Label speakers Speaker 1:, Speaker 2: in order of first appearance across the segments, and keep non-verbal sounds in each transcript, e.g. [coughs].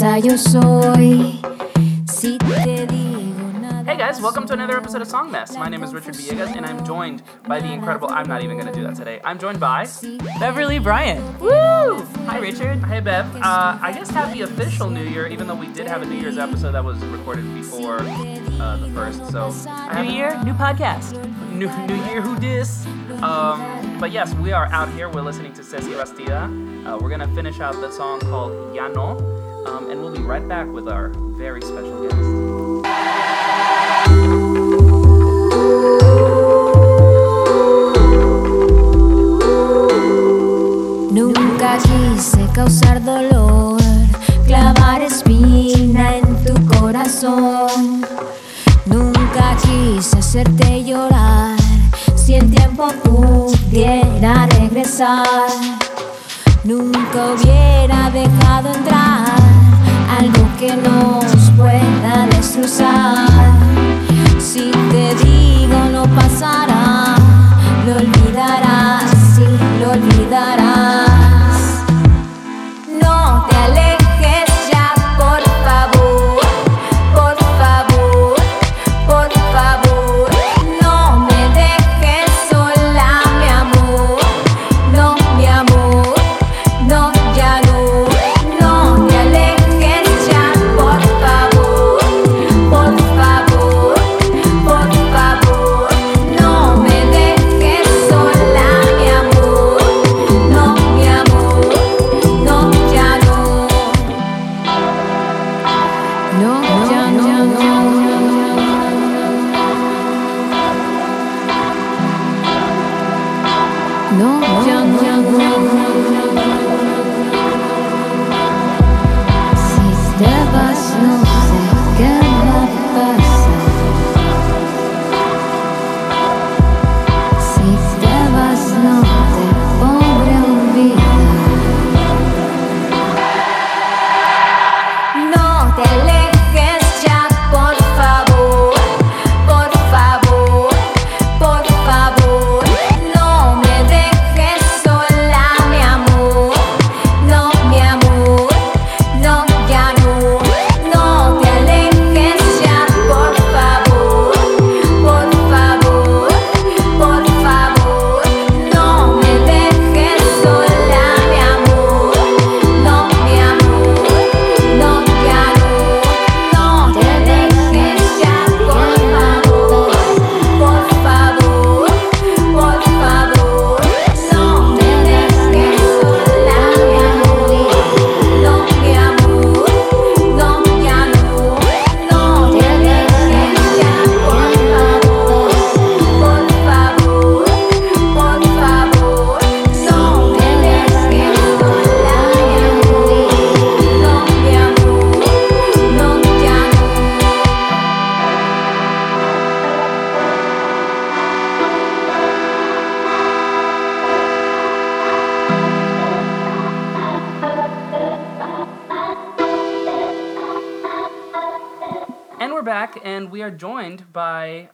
Speaker 1: yo soy. Si te digo nada.
Speaker 2: Hey guys, welcome to another episode of Song Mess. My name is Richard Villegas, and I'm joined by the incredible. I'm not even gonna do that today. I'm joined by.
Speaker 3: Beverly Bryant.
Speaker 2: Woo! Hi Richard. Hey Bev. Uh, I guess happy official New Year, even though we did have a New Year's episode that was recorded before uh, the first. So
Speaker 3: New year, new podcast.
Speaker 2: New, new Year, who dis? Um, but yes, we are out here. We're listening to Ceci Bastida. Uh, we're gonna finish out the song called Ya No, um, and we'll be right back with our very special guest.
Speaker 1: Nunca quise causar dolor, clavar espina en tu corazón. Nunca quise hacerte llorar, si el tiempo pudiera regresar. Nunca hubiera dejado entrar algo que nos pueda destrozar. Si te digo no pasará, lo olvidarás, sí, lo olvidarás.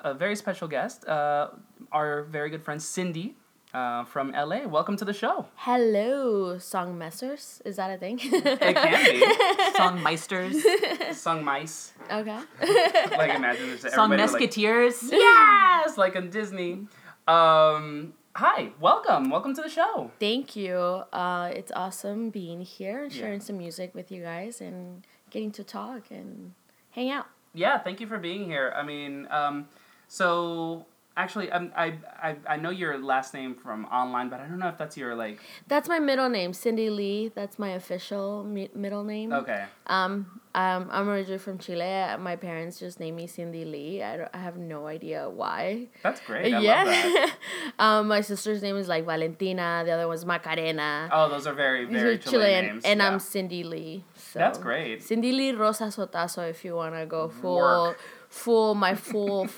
Speaker 1: A
Speaker 2: very special guest, uh, our very good friend Cindy uh, from LA. Welcome to the show.
Speaker 4: Hello, song messers. Is that a thing?
Speaker 2: It can [laughs]
Speaker 3: Song Meisters.
Speaker 2: be sung mice.
Speaker 4: okay. [laughs]
Speaker 2: Like imagine there's
Speaker 3: Song
Speaker 2: everybody like, yes, like in Disney. Um, hi, welcome, welcome to the show.
Speaker 4: Thank you. Uh, it's awesome being here and
Speaker 2: Yeah.
Speaker 4: sharing some music with you guys and getting to talk and hang out.
Speaker 2: Yeah, thank you for being here. I mean, um, so actually, um, I, I I know your last name from online, but I don't know if that's your like.
Speaker 4: That's my middle name, Cindy Lee. That's my official mi- middle name.
Speaker 2: Okay.
Speaker 4: Um, um, I'm originally from Chile. My parents just named me Cindy Lee. I, don't, I have no idea why.
Speaker 2: That's great. I
Speaker 4: yeah.
Speaker 2: love that. [laughs]
Speaker 4: um, my sister's name is like Valentina. The other one's Macarena.
Speaker 2: Oh, those are very, very
Speaker 4: are
Speaker 2: Chilean, names.
Speaker 4: and
Speaker 2: yeah.
Speaker 4: I'm Cindy Lee. So.
Speaker 2: That's great.
Speaker 4: Cindy Lee Rosa Sotazo, if you wanna go full,
Speaker 2: Work.
Speaker 4: Full my [laughs] full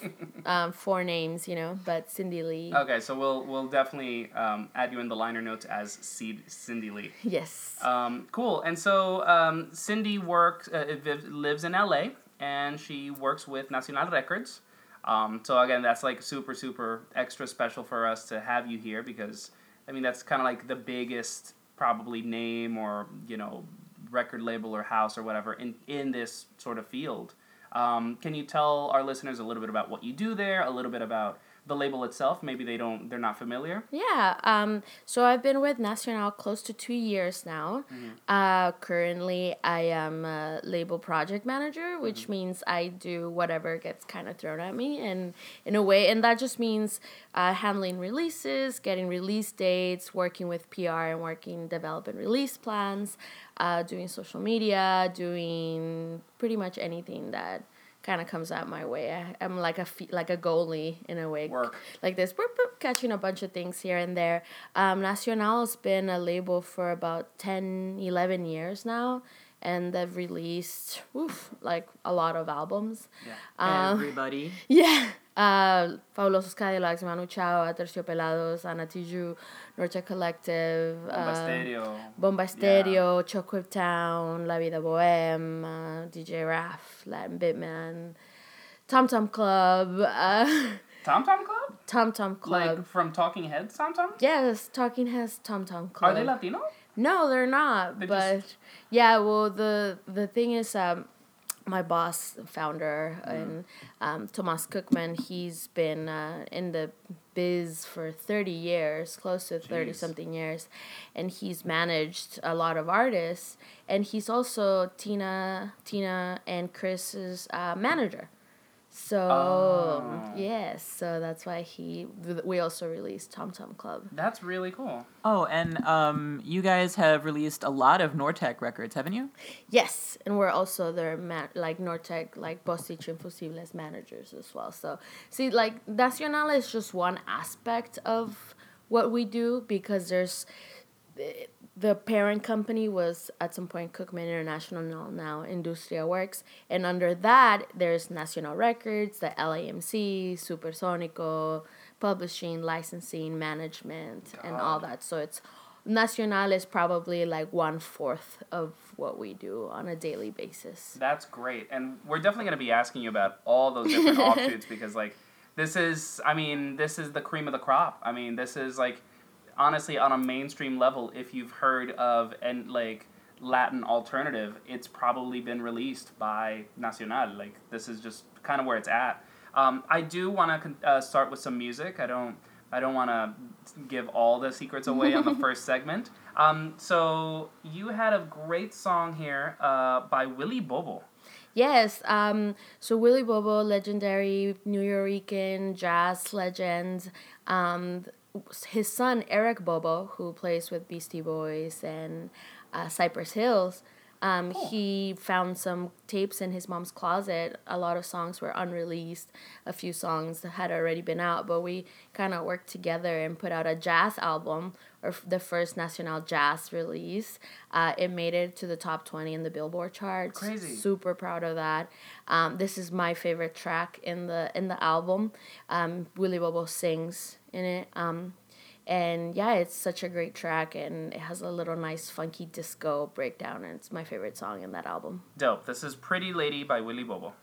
Speaker 4: um, four names, you know. But Cindy Lee.
Speaker 2: Okay, so we'll we'll definitely um, add you in the liner notes as C- Cindy Lee.
Speaker 4: Yes.
Speaker 2: Um, cool. And so um, Cindy works, uh, lives in LA, and she works with Nacional Records. Um, so again, that's like super, super extra special for us to have you here because I mean, that's kind of like the biggest probably name or you know record label or house or whatever in in this sort of field. Um, can you tell our listeners a little bit about what you do there? A little bit about the label itself. Maybe they don't. They're not familiar.
Speaker 4: Yeah. Um, so I've been with Nacional close to two years now. Uh, currently, I am a label project manager, which means I do whatever gets kind of thrown at me, and in a way, and that just means uh, handling releases, getting release dates, working with PR, and working developing release plans, uh, doing social media, doing pretty much anything that kind of comes out my way. I, I'm like a fe- like a goalie in a way,
Speaker 2: Work.
Speaker 4: like this, boop, catching a bunch of things here and there. Um, Nacional's been a label for about 10, 11 years now, and they've released oof, like a lot of albums. Um,
Speaker 3: Everybody. [laughs]
Speaker 4: Yeah. Uh, Fabulosos Cadillacs, Manu Chao, Terciopelados, Ana Tijoux, Nortec Collective,
Speaker 2: Bomba
Speaker 4: um,
Speaker 2: Stereo.
Speaker 4: Bomba Stereo, Chocolate Town, La Vida Boheme, uh, DJ Raff, Latin Bitman, Tom Tom Club, uh,
Speaker 2: Tom Tom Club?
Speaker 4: Tom Tom Club.
Speaker 2: Like from Talking Heads, Tom Tom?
Speaker 4: yes, Talking Heads, Tom Tom Club.
Speaker 2: Are they Latino?
Speaker 4: No, they're not.
Speaker 2: They
Speaker 4: but
Speaker 2: just-
Speaker 4: yeah, well, the the thing is, um, my boss, founder,
Speaker 2: Mm.
Speaker 4: and um, Tomas Cookman, he's been uh, in the biz for thirty years, close to thirty something years, and he's managed a lot of artists, and he's also Tina, Tina, and Chris's uh, manager. So
Speaker 2: Oh.
Speaker 4: yes, so that's why he. We also released Tom Tom Club.
Speaker 2: That's really cool.
Speaker 3: Oh, and um, you guys have released a lot of Nortec records, haven't you?
Speaker 4: Yes, and we're also their man, like Nortec, like Bostich and Fusibles managers as well. So see, like Nacional is just one aspect of what we do because there's the parent company was at some point Cookman International now, now Industria Works, and under that there's Nacional Records, the LAMC, Supersonico, publishing, licensing, management, and all that. So it's Nacional is probably like one fourth of what we do on a daily basis.
Speaker 2: That's great. And we're definitely going to be asking you about all those different [laughs] offshoots because, like, this is, I mean, this is the cream of the crop. I mean, this is, like, honestly, on a mainstream level, if you've heard of, and like, Latin alternative, it's probably been released by Nacional. Like, this is just kind of where it's at. Um, I do want to uh, start with some music. I don't. I don't want to give all the secrets away on the [laughs] first segment. Um, so you had a great song here uh, by Willie Bobo.
Speaker 4: Yes. Um, so Willie Bobo, legendary Nuyorican jazz legend. Um, his son Eric Bobo, who plays with Beastie Boys and uh, Cypress Hills, um, he found some tapes in his mom's closet. A lot of songs were unreleased. A few songs had already been out, but we kind of worked together and put out a jazz album, or the first Nacional Jazz release. Uh, it made it to the top 20 in the Billboard charts.
Speaker 2: Crazy.
Speaker 4: Super proud of that. Um, this is my favorite track in the in the album. Um, Willie Bobo sings in it. Um, and yeah, it's such a great track, and it has a little nice funky disco breakdown, and it's my favorite song in that album.
Speaker 2: Dope. This is Pretty Lady by Willie Bobo.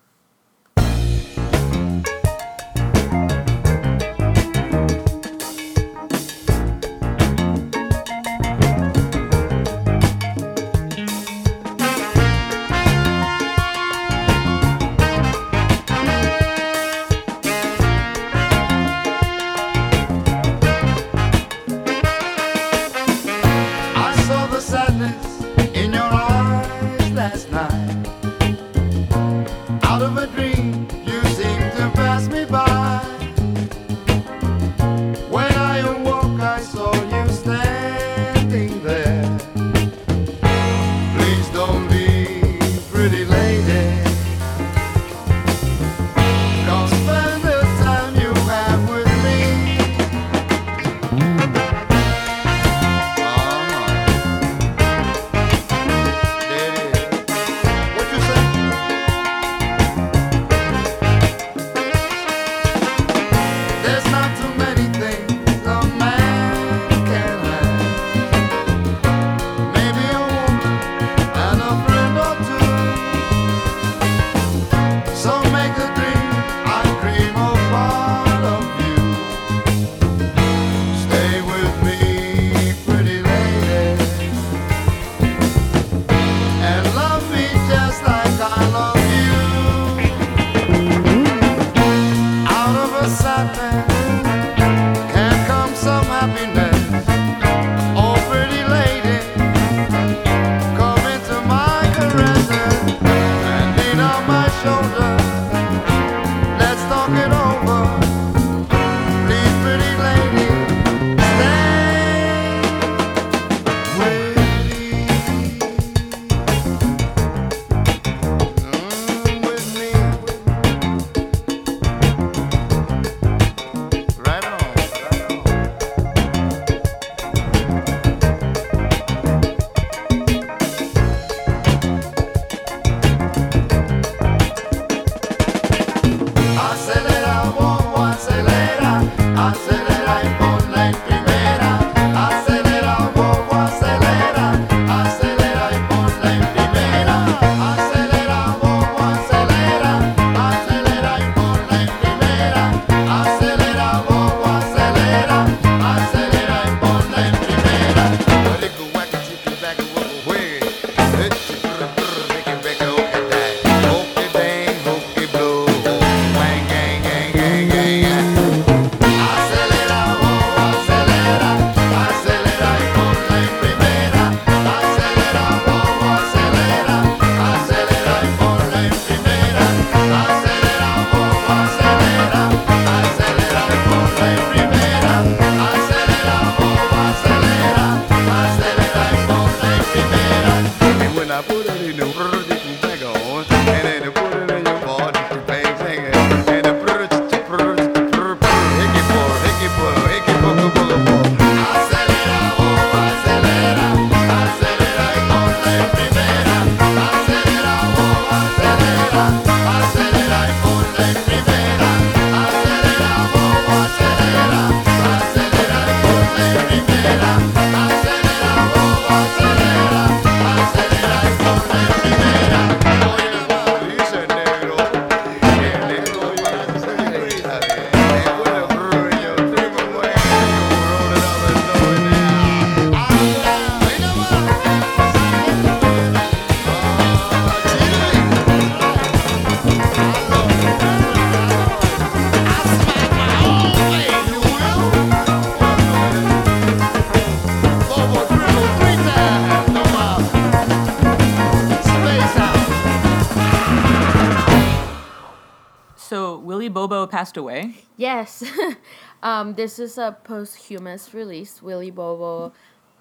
Speaker 4: Yes. [laughs] um, this is a posthumous release. Willie Bobo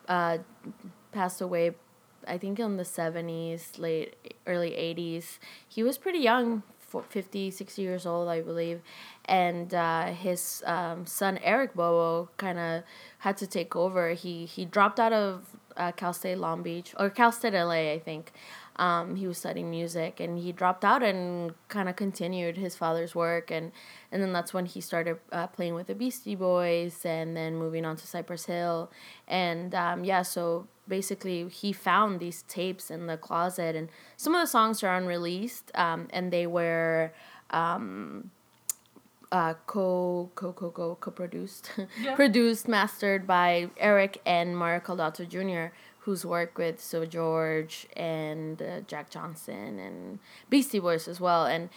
Speaker 4: uh, passed away, I think, in the 70s, late, early 80s. He was pretty young, fo- 50, 60 years old, I believe. And uh, his um, son, Eric Bobo, kind of had to take over. He, he dropped out of uh, Cal State Long Beach, or Cal State LA, I think. Um, he was studying music and he dropped out and kind of continued his father's work and and then that's when he started uh, playing with the Beastie Boys and then moving on to Cypress Hill and um, yeah so basically he found these tapes in the closet and some of the songs are unreleased um, and they were um, uh, co co co co co produced [laughs]
Speaker 2: Yeah.
Speaker 4: produced mastered by Eric and Mario Caldato Jr. who's worked with Seu Jorge and uh, Jack Johnson and Beastie Boys as well. And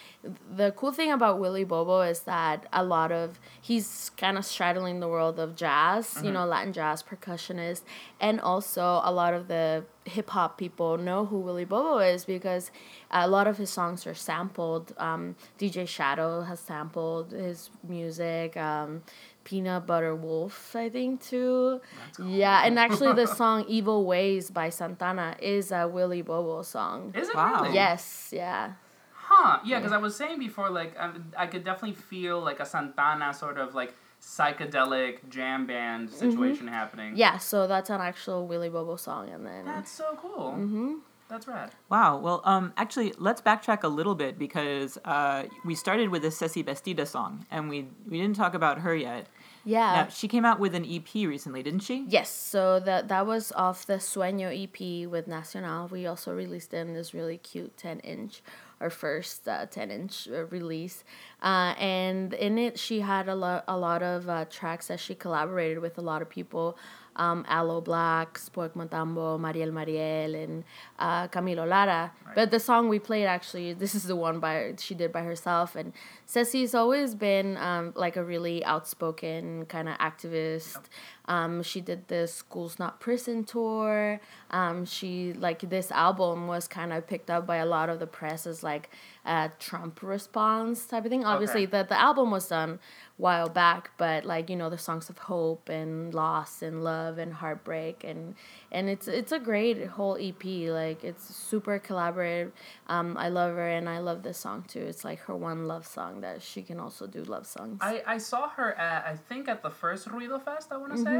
Speaker 4: the cool thing about Willie Bobo is that a lot of he's kind of straddling the world of jazz, you know, Latin jazz percussionist, and also a lot of the hip hop people know who Willie Bobo is because a lot of his songs are sampled. Um, DJ Shadow has sampled his music. Um, Peanut Butter Wolf, I think too. Yeah, and actually the song [laughs] "Evil Ways" by Santana is a Willie Bobo song.
Speaker 2: Is it
Speaker 3: Wow.
Speaker 2: really?
Speaker 4: Yes, yeah.
Speaker 2: Huh. Yeah, because I was saying before, like, um, I could definitely feel like a Santana sort of like psychedelic jam band situation happening.
Speaker 4: Mm-hmm. Yeah, so that's an actual Willie Bobo song, and then
Speaker 2: That's so cool. Mm-hmm. That's rad.
Speaker 3: Wow. Well, um, actually, let's backtrack a little bit because uh, we started with the Ceci Bastida song, and we we didn't talk about her yet.
Speaker 4: Yeah.
Speaker 3: Now, she came out with an EP recently, didn't she?
Speaker 4: Yes, so that that was off the Sueño EP with Nacional. We also released in this really cute 10 inch, our first uh, 10 inch uh, release. Uh, and in it, she had a lot, a lot of uh, tracks that she collaborated with a lot of people. Um, Aloe Blacc, Spoic Montambo, Mariel Mariel, and uh, Camilo Lara. But the song we played actually, this is the one by she did by herself. And Ceci's always been um, like a really outspoken kind of activist. Um, she did the Schools Not Prison tour. Um, she like this album was kind of picked up by a lot of the press as like a Trump response type of thing. Obviously,
Speaker 2: Okay.
Speaker 4: the the album was done while back, but like you know the songs of hope and loss and love and heartbreak and and it's it's a great whole EP. Like it's super collaborative. Um, I love her and I love this song too. It's like her one love song that she can also do love songs.
Speaker 2: I, I saw her at I think at the first Ruido Fest I want to
Speaker 4: Mm-hmm.
Speaker 2: say,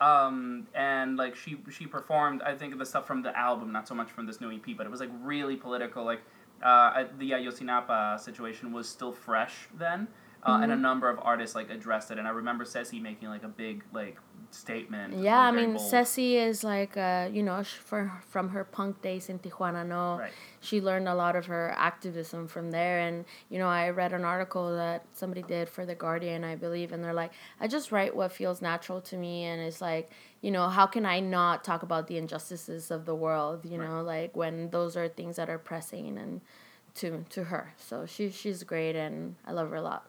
Speaker 2: um, and like she she performed I think the stuff from the album not so much from this new EP but it was like really political like uh, the Ayotzinapa situation was still fresh then uh, and a
Speaker 4: Mm-hmm.
Speaker 2: number of artists like addressed it and I remember Ceci making like a big like statement
Speaker 4: Yeah, I mean,
Speaker 2: bold.
Speaker 4: Ceci is like, uh, you know, for from her punk days in Tijuana, no,
Speaker 2: Right.
Speaker 4: she learned a lot of her activism from there. And you know, I read an article that somebody did for the Guardian, I believe, and they're like, I just write what feels natural to me, and it's like, you know, how can I not talk about the injustices of the world? You know, like when those are things that are pressing and to to her. So she she's great, and I love her a lot.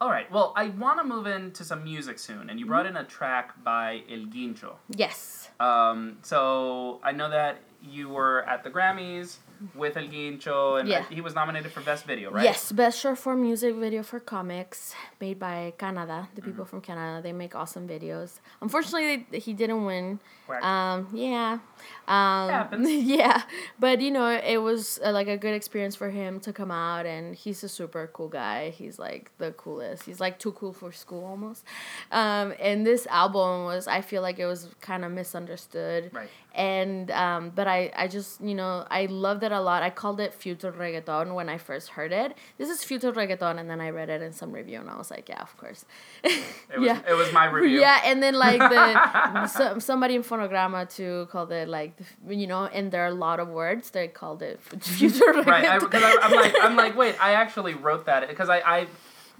Speaker 2: All right, well I want to move into some music soon and you brought in a track by El Guincho.
Speaker 4: Yes.
Speaker 2: Um, so I know that you were at the Grammys with El Guincho, and
Speaker 4: Yeah.
Speaker 2: he was nominated for Best Video, right?
Speaker 4: Yes, best short form music video for Comix made by Canada. The people
Speaker 2: Mm-hmm.
Speaker 4: from Canada, they make awesome videos. Unfortunately, they, he didn't win. Um, yeah, um, [laughs] yeah, but you know, it was uh, like a good experience for him to come out, and he's a super cool guy. He's like the coolest. He's like too cool for school almost. Um, and this album was, I feel like it was kind of misunderstood
Speaker 2: Right.
Speaker 4: and um, but I, I just you know I loved it a lot. I called it future reggaeton when I first heard it. This is future reggaeton, and then I read it in some review, and I was like, yeah, of course.
Speaker 2: It was, it was my review.
Speaker 4: Yeah, and then like the [laughs] so, somebody in Fonograma too called it like you know, and there are a lot of words. They called it [laughs] future reggaeton.
Speaker 2: right because I, am like i'm like wait i actually wrote that because i i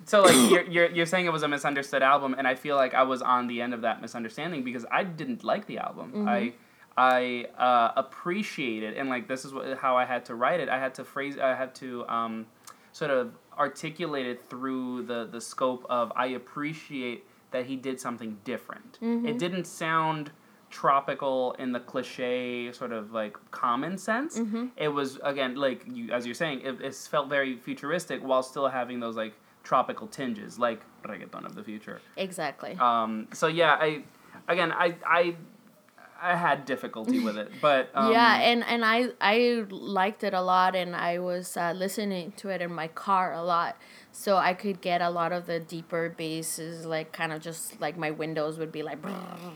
Speaker 2: so like [coughs] you're, you're you're saying it was a misunderstood album and i feel like i was on the end of that misunderstanding because i didn't like the album i mm-hmm. I uh, appreciate it. And like this is what, how i had to write it. I had to phrase i had to um, sort of articulate it through the the scope of i appreciate that he did something different. It didn't sound tropical in the cliche sort of like common sense. It was again like you as you're saying it, it felt very futuristic while still having those like tropical tinges like reggaeton of the future.
Speaker 4: Exactly.
Speaker 2: um so yeah i again i i i had difficulty with it [laughs] but um,
Speaker 4: yeah, and and I I liked it a lot, and I was uh, listening to it in my car a lot, so I could get a lot of the deeper basses, like kind of just like my windows would be like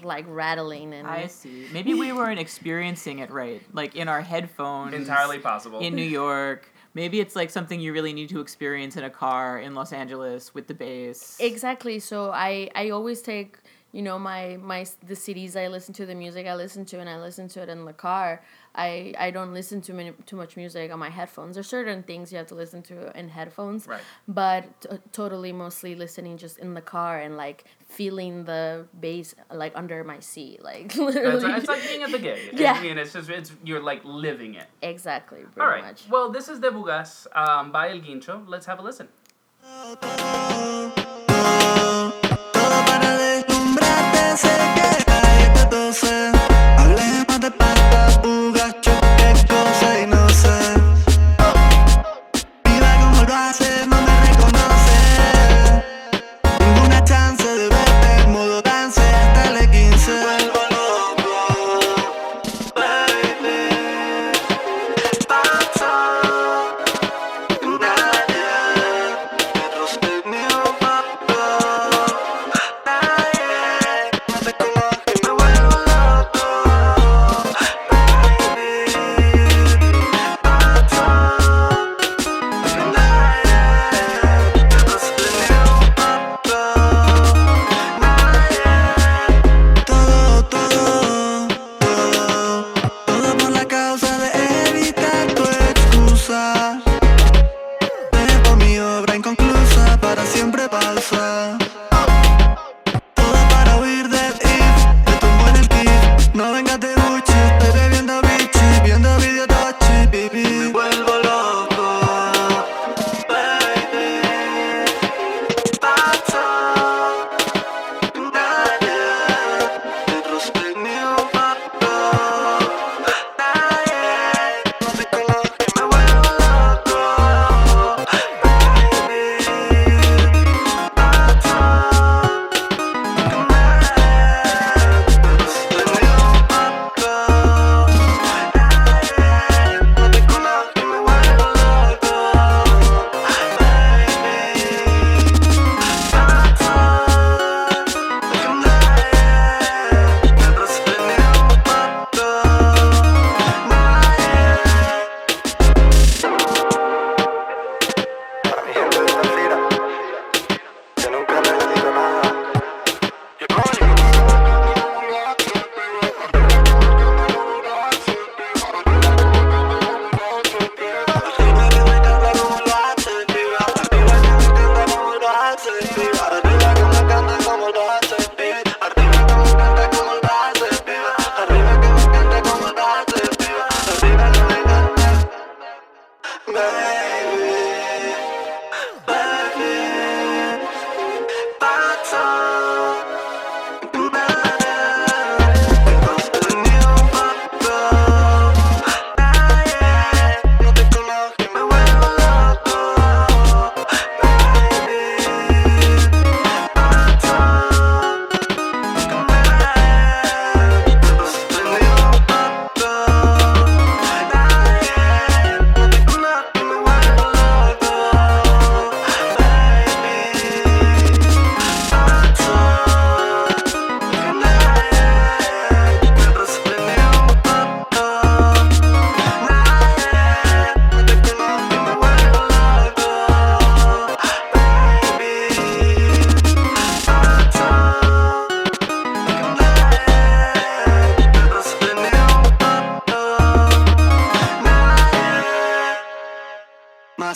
Speaker 4: like rattling and
Speaker 3: I see. Maybe we weren't experiencing it right, like in our headphones.
Speaker 2: entirely possible
Speaker 3: in New York. Maybe it's like something you really need to experience in a car in Los Angeles with the bass.
Speaker 4: exactly. So I I always take you know my my the CDs I listen to, the music I listen to, and I listen to it in the car. I I don't listen to many, too much music on my headphones. There's certain things you have to listen to in headphones,
Speaker 2: Right.
Speaker 4: but t- totally mostly listening just in the car and like feeling the bass like under my seat, like [laughs]
Speaker 2: it's,
Speaker 4: literally.
Speaker 2: it's like being at the gig [laughs]
Speaker 4: Yeah.
Speaker 2: I mean, it's just it's you're like living it
Speaker 4: exactly, pretty
Speaker 2: all right
Speaker 4: much.
Speaker 2: well this is de bugas um by el guincho let's have a listen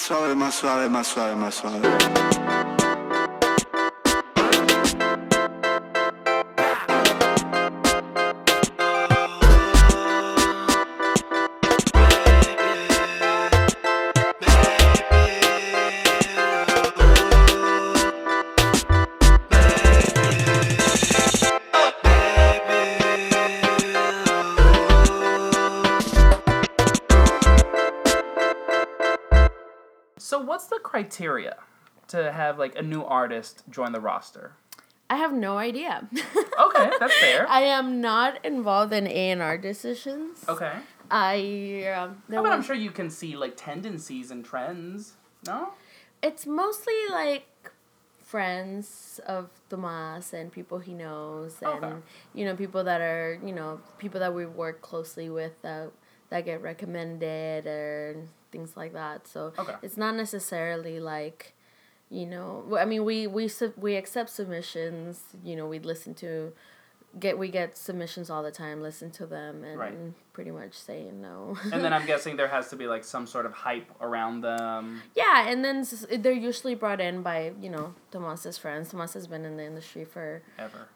Speaker 5: suave, más suave, más suave, más suave.
Speaker 2: To have like a new artist join the roster?
Speaker 4: I have no idea. [laughs]
Speaker 2: Okay, that's fair.
Speaker 4: I am not involved in A and R decisions.
Speaker 2: Okay.
Speaker 4: I um,
Speaker 2: Oh, but I'm sure you can see like tendencies and trends. No?
Speaker 4: it's mostly like friends of Tomas and people he knows and
Speaker 2: Okay.
Speaker 4: you know people that are you know people that we work closely with that that get recommended or things like that. So
Speaker 2: Okay.
Speaker 4: it's not necessarily like you know i mean we we sub- we accept submissions. You know we listen to get we get submissions all the time. Listen to them and
Speaker 2: Right.
Speaker 4: pretty much say no.
Speaker 2: And then I'm [laughs] guessing there has to be like some sort of hype around them.
Speaker 4: Yeah, and then they're usually brought in by you know Tomas's friends. Tomas has been in the industry for
Speaker 2: Ever.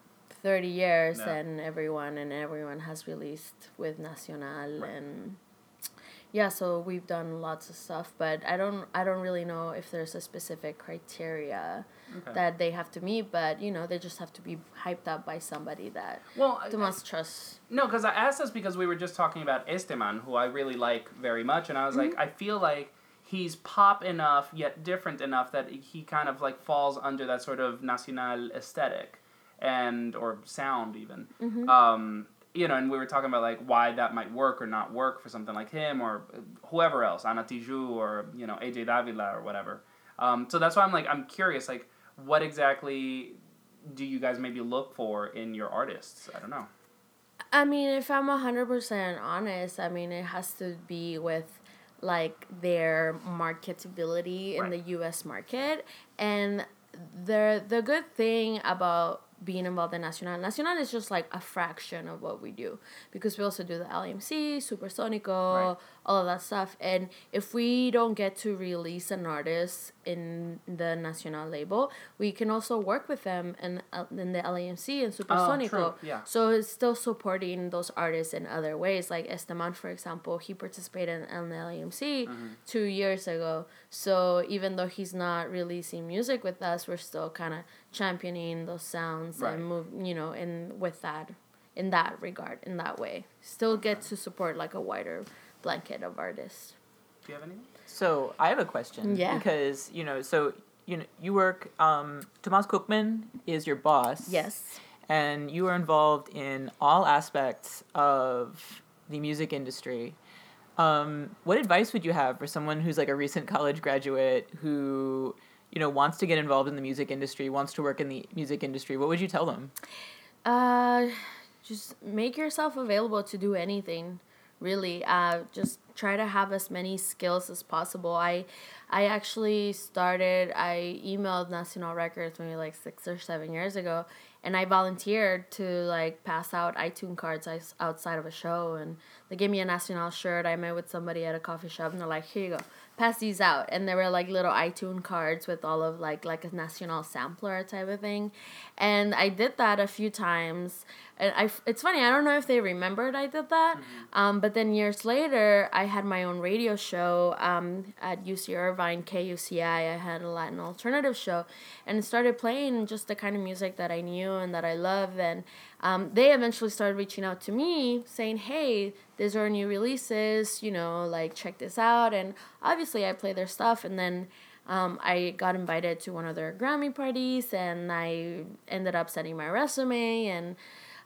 Speaker 4: thirty years,
Speaker 2: Yeah.
Speaker 4: and everyone and everyone has released with Nacional and yeah. So we've done lots of stuff, but I don't I don't really know if there's a specific criteria
Speaker 2: Okay.
Speaker 4: that they have to meet. But you know they just have to be hyped up by somebody that
Speaker 2: well,
Speaker 4: Tomas trusts.
Speaker 2: No, because I asked this because we were just talking about Esteban, who I really like very much, and I was like, I feel like he's pop enough yet different enough that he kind of like falls under that sort of nacional aesthetic and or sound even. Um, you know, and we were talking about like why that might work or not work for something like him or whoever else, Ana Tijoux or you know AJ Davila or whatever. Um, so that's why I'm like I'm curious, like what exactly do you guys maybe look for in your artists? I don't know.
Speaker 4: I mean, if I'm hundred percent honest, I mean it has to be with like their marketability in
Speaker 2: Right.
Speaker 4: the U.S. market, and the the good thing about being involved in Nacional, Nacional is just like a fraction of what we do because we also do the LMC, Supersonico,
Speaker 2: Right.
Speaker 4: all of that stuff. And if we don't get to release an artist in the Nacional label, we can also work with them in, uh, in the LMC and Supersonico.
Speaker 2: true, yeah.
Speaker 4: So it's still supporting those artists in other ways. Like Esteban, for example, he participated in the LAMC
Speaker 2: Mm-hmm.
Speaker 4: two years ago. So even though he's not releasing music with us, we're still kind of championing those sounds
Speaker 2: Right.
Speaker 4: and move, you know, in with that, in that regard, in that way. Still get to support like a wider blanket of artists.
Speaker 2: Do you have anything?
Speaker 3: So I have a question.
Speaker 4: Yeah.
Speaker 3: Because you know, so you know, you work. Um, Tomas Cookman is your boss.
Speaker 4: Yes.
Speaker 3: And you are involved in all aspects of the music industry. Um, what advice would you have for someone who's like a recent college graduate who, you know, wants to get involved in the music industry, wants to work in the music industry? What would you tell them?
Speaker 4: Uh, just make yourself available to do anything. Really, uh, just try to have as many skills as possible. I, I actually started. I emailed Nacional Records maybe like six or seven years ago, and I volunteered to like pass out iTunes cards outside of a show, and they gave me a national shirt. I met with somebody at a coffee shop, and they're like, "Here you go, pass these out." And there were like little iTunes cards with all of like like a national sampler type of thing, and I did that a few times. And I, it's funny. I don't know if they remembered I did that, um, but then years later, I had my own radio show um, at UC Irvine, KUCI. I had a Latin alternative show, and started playing just the kind of music that I knew and that I love. And um, they eventually started reaching out to me saying, "Hey, these are new releases. You know, like check this out." And obviously, I play their stuff, and then. Um, I got invited to one of their Grammy parties, and I ended up sending my resume. And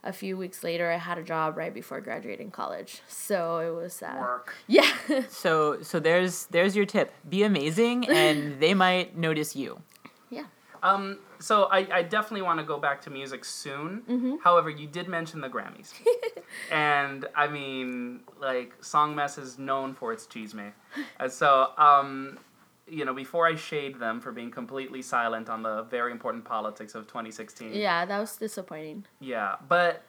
Speaker 4: a few weeks later, I had a job right before graduating college. So it was uh,
Speaker 2: Work. [laughs]
Speaker 4: yeah.
Speaker 3: So so there's there's your tip. Be amazing and [laughs] they might notice you.
Speaker 4: yeah.
Speaker 2: Um, so I, I definitely want to go back to music soon. However, you did mention the Grammys, [laughs] and I mean, like, Song Mess is known for its chisme, and so um, you know, before I shade them for being completely silent on the very important politics of 2016.
Speaker 4: Yeah, that was disappointing.
Speaker 2: Yeah, but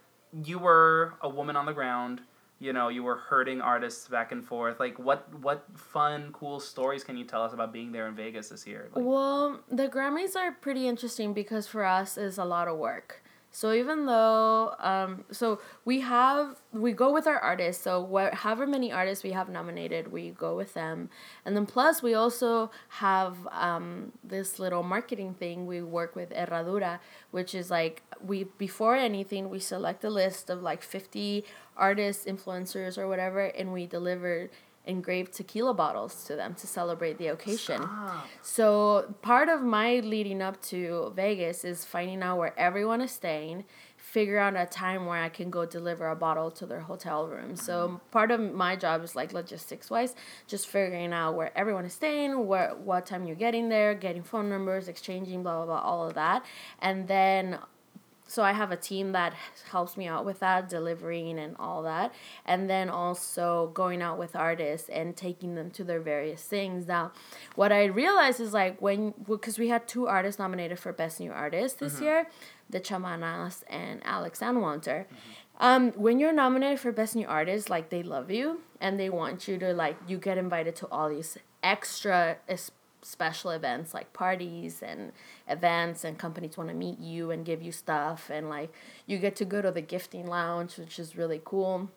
Speaker 2: you were a woman on the ground. You know you were hurting artists back and forth. Like what what fun cool stories can you tell us about being there in Vegas this year? Like,
Speaker 4: Well, the Grammys are pretty interesting because for us is a lot of work. So even though, um, so we have we go with our artists. So what, however many artists we have nominated, we go with them, and then plus we also have um, this little marketing thing. We work with Herradura, which is like we before anything we select a list of like fifty artists, influencers, or whatever, and we deliver engraved tequila bottles to them to celebrate the occasion.
Speaker 2: Stop.
Speaker 4: So part of my leading up to Vegas is finding out where everyone is staying, figure out a time where I can go deliver a bottle to their hotel room. So mm-hmm. part of my job is like logistics wise, just figuring out where everyone is staying, where what time you're getting there, getting phone numbers, exchanging blah blah blah, all of that. And then so I have a team that helps me out with that, delivering and all that, and then also going out with artists and taking them to their various things. Now, what I realized is like when because we had two artists nominated for Best New Artist this year, the Chamanas and Alex Anwandter. Um, when you're nominated for Best New Artist, like they love you and they want you to like you get invited to all these extra es- special events like parties and events and companies want to meet you and give you stuff and like you get to go to the gifting lounge which is really cool.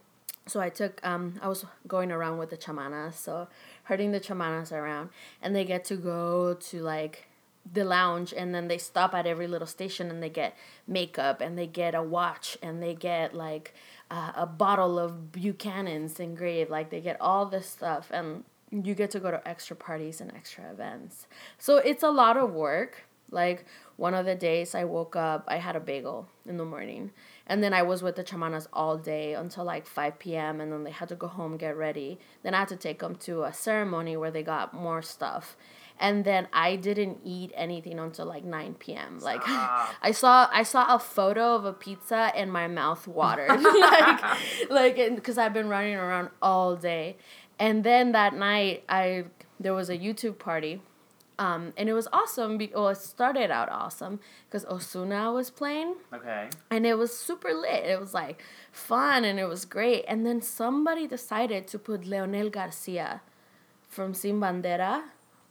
Speaker 4: So i took um i was going around with the chamanas so herding the chamanas around and they get to go to like the lounge and then they stop at every little station and they get makeup and they get a watch and they get like uh, a bottle of buchanan's engraved like they get all this stuff and you get to go to extra parties and extra events. So it's a lot of work. Like one of the days i woke up i had a bagel in the morning. And then i was with the chamanas all day until like 5 p.m and then they had to go home get ready. Then i had to take them to a ceremony where they got more stuff. And then I didn't eat anything until like 9 p.m. Like [laughs] I saw I saw a photo of a pizza and my mouth watered. [laughs] [laughs] Like like because I've been running around all day. And then that night I there was a YouTube party. Um, and it was awesome. Be- well, it started out awesome because Ozuna was playing
Speaker 2: Okay.
Speaker 4: and it was super lit. It was like fun and it was great. And then somebody decided to put Leonel Garcia from Sin Bandera.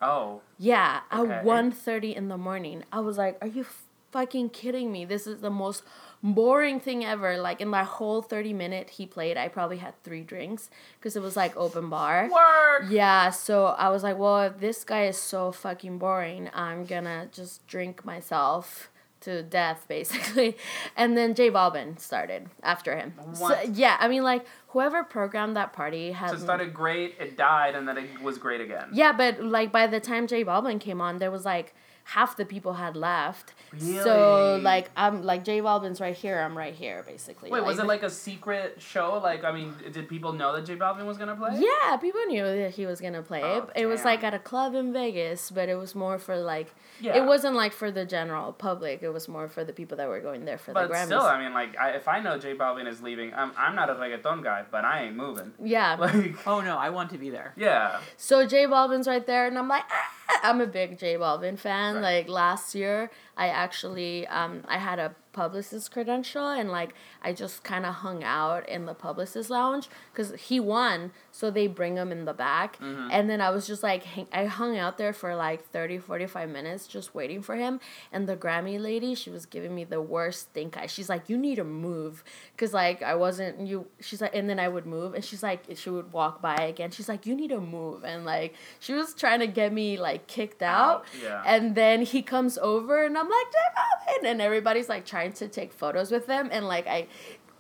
Speaker 2: Oh.
Speaker 4: Yeah,
Speaker 2: Okay.
Speaker 4: at 1.30 in the morning. I was like, are you fucking kidding me? This is the most boring thing ever. Like in that whole 30 minute he played, I probably had three drinks because it was like open bar.
Speaker 2: Work.
Speaker 4: Yeah, so I was like, well, if this guy is so fucking boring, I'm gonna just drink myself to death, [laughs] basically. And then J Balvin started after him. So, yeah, I mean, like, whoever programmed that party had.
Speaker 2: So it started great, it died, and then it was great again.
Speaker 4: Yeah, but like by the time J Balvin came on, there was like half the people had left. So like I'm like J Balvin's right here, I'm right here, basically.
Speaker 2: Wait, was it like a secret show? Like, I mean, did people know that J Balvin was gonna play?
Speaker 4: Yeah, people knew that he was gonna play
Speaker 2: Oh,
Speaker 4: it. It was like at a club in Vegas, but it was more for like
Speaker 2: Yeah.
Speaker 4: it wasn't like for the general public. It was more for the people that were going there for
Speaker 2: But
Speaker 4: the Grammys.
Speaker 2: still, I mean, like, I, if I know J Balvin is leaving, I'm, I'm not a reggaeton guy, but I ain't moving.
Speaker 4: yeah. [laughs]
Speaker 2: Like,
Speaker 3: Oh no, I want to be there.
Speaker 2: yeah.
Speaker 4: So J Balvin's right there, and I'm like, ah! [laughs] I'm a big J Balvin fan.
Speaker 2: Right.
Speaker 4: Like last year, I actually um I had a publicist credential, and like I just kind of hung out in the publicist lounge because he won, so they bring him in the back,
Speaker 2: Mm-hmm.
Speaker 4: and then I was just like hang- I hung out there for like 30, 45 minutes just waiting for him, and the Grammy lady she was giving me the worst stink eye. She's like, you need to move, cause like I wasn't you. She's like, and then I would move, and she's like, she would walk by again. She's like, you need to move, and like she was trying to get me like kicked out.
Speaker 2: Out, yeah.
Speaker 4: And then he comes over, and I'm like, J Balvin, and everybody's like trying to take photos with them, and like I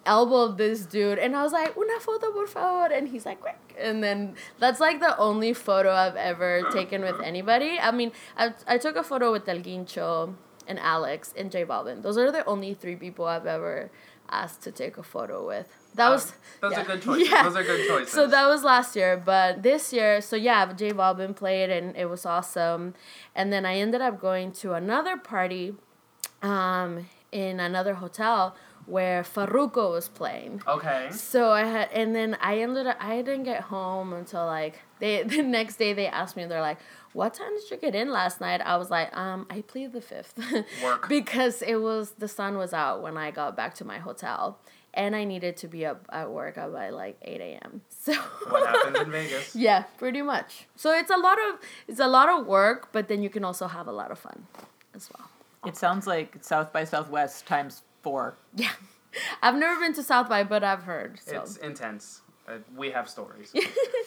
Speaker 4: elbowed this dude, and I was like, una foto por favor, and he's like, quick. And then that's like the only photo I've ever taken with anybody. I mean, I, I took a photo with El Guincho and Alex and J Balvin. Those are the only three people I've ever asked to take a photo with. That
Speaker 2: Um,
Speaker 4: was
Speaker 2: those are
Speaker 4: yeah.
Speaker 2: good choices. [laughs] Those are good choices.
Speaker 4: So that was last year, but this year, so yeah, J Balvin played and it was awesome. And then I ended up going to another party um, in another hotel where Farruko was playing.
Speaker 2: Okay.
Speaker 4: So I had, and then I ended up, I didn't get home until like they [laughs] the next day. They asked me, they're like, "What time did you get in last night?" I was like, "Um, I plead the fifth, [laughs]
Speaker 2: Work.
Speaker 4: because it was the sun was out when I got back to my hotel, and I needed to be up at work by like eight a.m. [laughs] So
Speaker 2: What happens in Vegas?
Speaker 4: yeah, pretty much. So it's a lot of it's a lot of work, but then you can also have a lot of fun as well.
Speaker 3: It sounds like South by Southwest times four.
Speaker 4: Yeah, I've never been to South by, but I've heard. So
Speaker 2: It's intense. Uh, we have stories.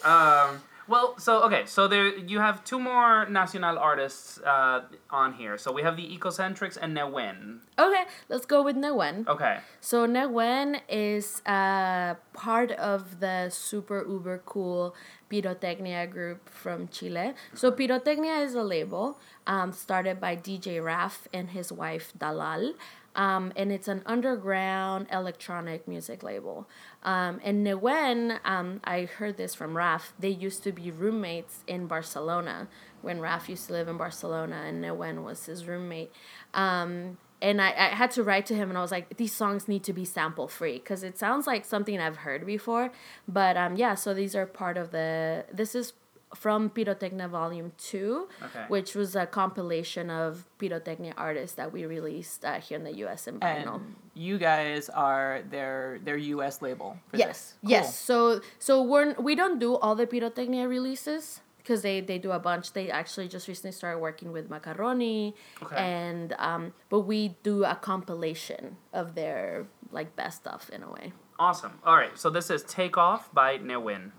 Speaker 2: um, well, so okay, so there you have two more Nacional artists uh, on here. So we have the Echocentrics and Newen.
Speaker 4: okay, let's go with Newen.
Speaker 2: Okay.
Speaker 4: So Newen is uh, part of the super uber cool Pirotecnia group from Chile. So Pirotecnia is a label um, started by DJ Raff and his wife Dalal. Um, and it's an underground electronic music label. Um, and Newen, um, I heard this from Raff, they used to be roommates in Barcelona when Raff used to live in Barcelona and Newen was his roommate. Um, and I, I had to write to him and I was like, these songs need to be sample free because it sounds like something I've heard before. But um, yeah, so these are part of the, this is from Pirotecnia Volume 2,
Speaker 2: Okay.
Speaker 4: which was a compilation of Pirotecnia artists that we released uh, here in the US in vinyl.
Speaker 3: And you guys are their their US label for
Speaker 4: Yes,
Speaker 3: this. Cool.
Speaker 4: yes. So so we're we don't do all the Pirotecnia releases because they they do a bunch. They actually just recently started working with Macaroni,
Speaker 2: Okay.
Speaker 4: and um, but we do a compilation of their like best stuff in a way.
Speaker 2: Awesome. All right. So this is Take Off by Newen.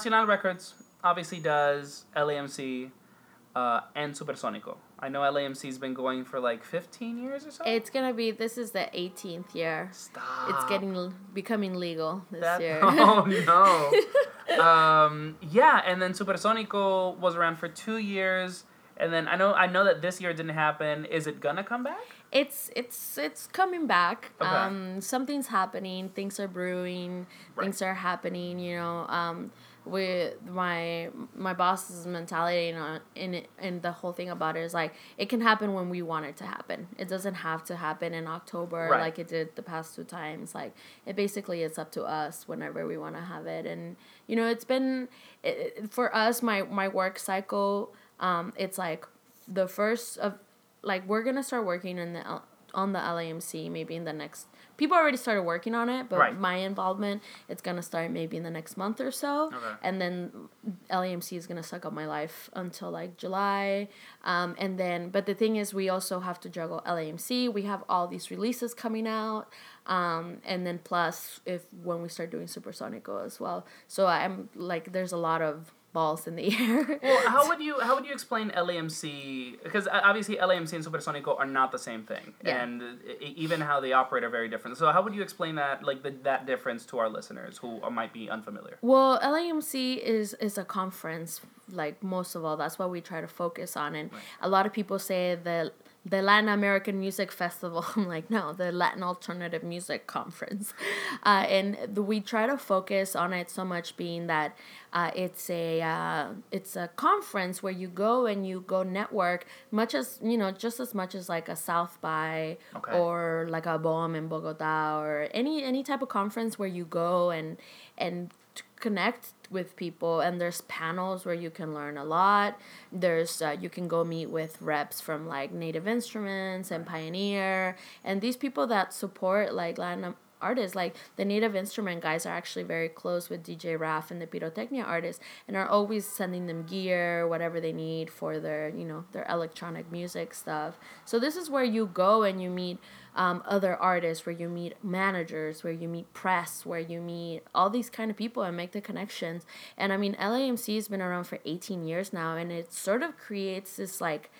Speaker 2: Nacional Records obviously does LAMC uh, and Supersonico. I know LAMC's been going for like 15 years or so.
Speaker 4: It's gonna be. This is the 18th year.
Speaker 2: Stop.
Speaker 4: It's getting becoming legal this
Speaker 2: That-
Speaker 4: year. [laughs]
Speaker 2: Oh no. [laughs] um, yeah, and then Supersonico was around for two years, and then I know I know that this year didn't happen. Is it gonna come back?
Speaker 4: It's it's it's coming back.
Speaker 2: Okay.
Speaker 4: Um, something's happening. Things are brewing.
Speaker 2: Right.
Speaker 4: Things are happening. You know. Um, with my my boss's mentality and in it and the whole thing about it is like it can happen when we want it to happen. It doesn't have to happen in October
Speaker 2: Right.
Speaker 4: like it did the past two times. Like it basically it's up to us whenever we want to have it. And you know, it's been it- for us my my work cycle. Um, it's like the first of like we're gonna start working in the L- on the LAMC maybe in the next. People already started working on it, but
Speaker 2: Right.
Speaker 4: my involvement it's gonna start maybe in the next month or so,
Speaker 2: Okay.
Speaker 4: and then LAMC is gonna suck up my life until like July, um, and then but the thing is we also have to juggle LAMC. We have all these releases coming out, um, and then plus if when we start doing Supersonico as well. So I'm like there's a lot of balls in the [laughs] air.
Speaker 2: Well, how would you how would you explain LAMC? Because uh, obviously LAMC and Supersonico are not the same thing,
Speaker 4: Yeah.
Speaker 2: and even how they operate are very different. So how would you explain that like the, that difference to our listeners who might be unfamiliar?
Speaker 4: Well, LAMC is is a conference, like most of all. That's what we try to focus on it. A lot of people say the the Latin American Music Festival. [laughs] I'm like, no, the Latin Alternative Music Conference, [laughs] uh, and the, we try to focus on it so much, being that uh, it's a uh, it's a conference where you go and you go network, much as you know, just as much as like a South by
Speaker 2: Okay.
Speaker 4: or like a BOM in Bogota or any any type of conference where you go and and connect with people and there's panels where you can learn a lot. There's uh, you can go meet with reps from like native instruments and pioneer and these people that support like latin artists. Like the native instrument guys are actually very close with dj raff and the pirotecnia artists and are always sending them gear whatever they need for their you know their electronic music stuff. So this is where you go and you meet um, other artists where you meet managers where you meet press where you meet all these kind of people and make the connections. And i mean lamc has been around for 18 years now and it sort of creates this like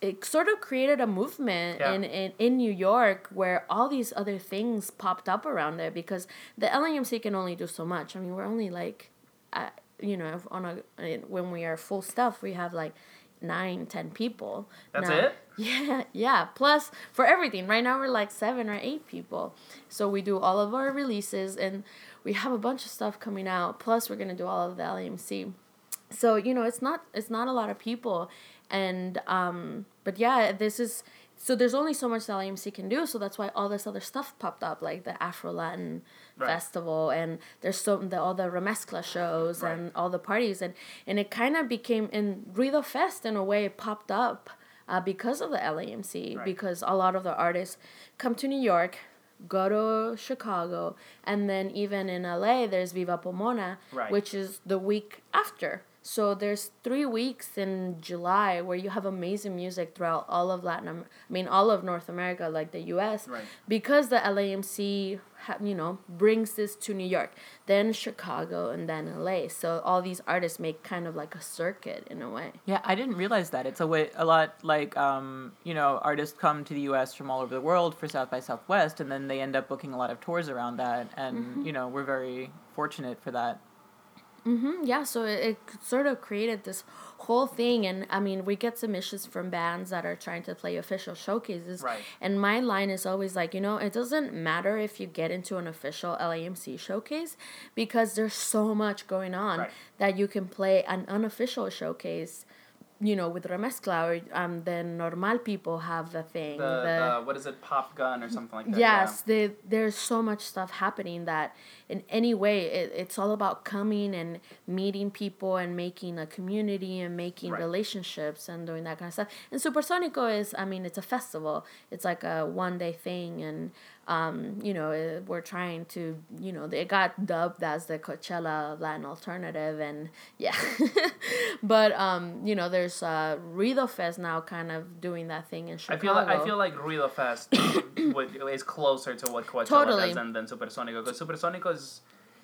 Speaker 4: it sort of created a movement
Speaker 2: Yeah.
Speaker 4: in, in, in New York where all these other things popped up around there because the LAMC can only do so much. I mean, we're only like, uh, you know, on a when we are full stuff, we have like nine, ten people.
Speaker 2: That's
Speaker 4: Now-
Speaker 2: it? [laughs]
Speaker 4: Yeah, yeah. Plus for everything, right now we're like seven or eight people. So we do all of our releases and we have a bunch of stuff coming out. Plus we're gonna do all of the LAMC so you know it's not it's not a lot of people and um but yeah this is so there's only so much that LAMC can do so that's why all this other stuff popped up like the Afro Latin
Speaker 2: Right.
Speaker 4: festival and there's so the all the remezcla shows
Speaker 2: Right.
Speaker 4: and all the parties and and it kind of became in Ruido Fest in a way it popped up uh, because of the LAMC
Speaker 2: Right.
Speaker 4: because a lot of the artists come to New York go to Chicago and then even in LA there's Viva Pomona
Speaker 2: Right.
Speaker 4: which is the week after. So there's three weeks in July where you have amazing music throughout all of Latin, Am- I mean all of North America, like the U.S.
Speaker 2: Right.
Speaker 4: Because the LAMC, ha- you know, brings this to New York, then Chicago, and then LA. So all these artists make kind of like a circuit in a way.
Speaker 3: Yeah, I didn't realize that. It's a way a lot like um, you know, artists come to the US from all over the world for South by Southwest and then they end up booking a lot of tours around that and you know, we're very fortunate for that.
Speaker 4: Mm, Yeah, so it, it sort of created this whole thing, and I mean, we get submissions from bands that are trying to play official showcases,
Speaker 2: Right.
Speaker 4: and my line is always like, you know, it doesn't matter if you get into an official LAMC showcase because there's so much going on
Speaker 2: Right.
Speaker 4: that you can play an unofficial showcase. You know, with Remezcla, or um, the normal people have the thing.
Speaker 2: The, the what is it, pop gun or something like that?
Speaker 4: Yes, they, there's so much stuff happening that in any way it, it's all about coming and meeting people and making a community and making
Speaker 2: Right.
Speaker 4: relationships and doing that kind of stuff. And Supersonico is, I mean, it's a festival. It's like a one day thing, and um, you know, eh, we're trying to, you know, it got dubbed as the Coachella of Latin alternative, and yeah, [laughs] but um, you know, there's uh, Ruido Fest now, kind of doing that thing in
Speaker 2: I feel like I feel like Ruido Fest [coughs] would, is closer to what Coachella
Speaker 4: Totally.
Speaker 2: does than, than Supersonico because Supersonico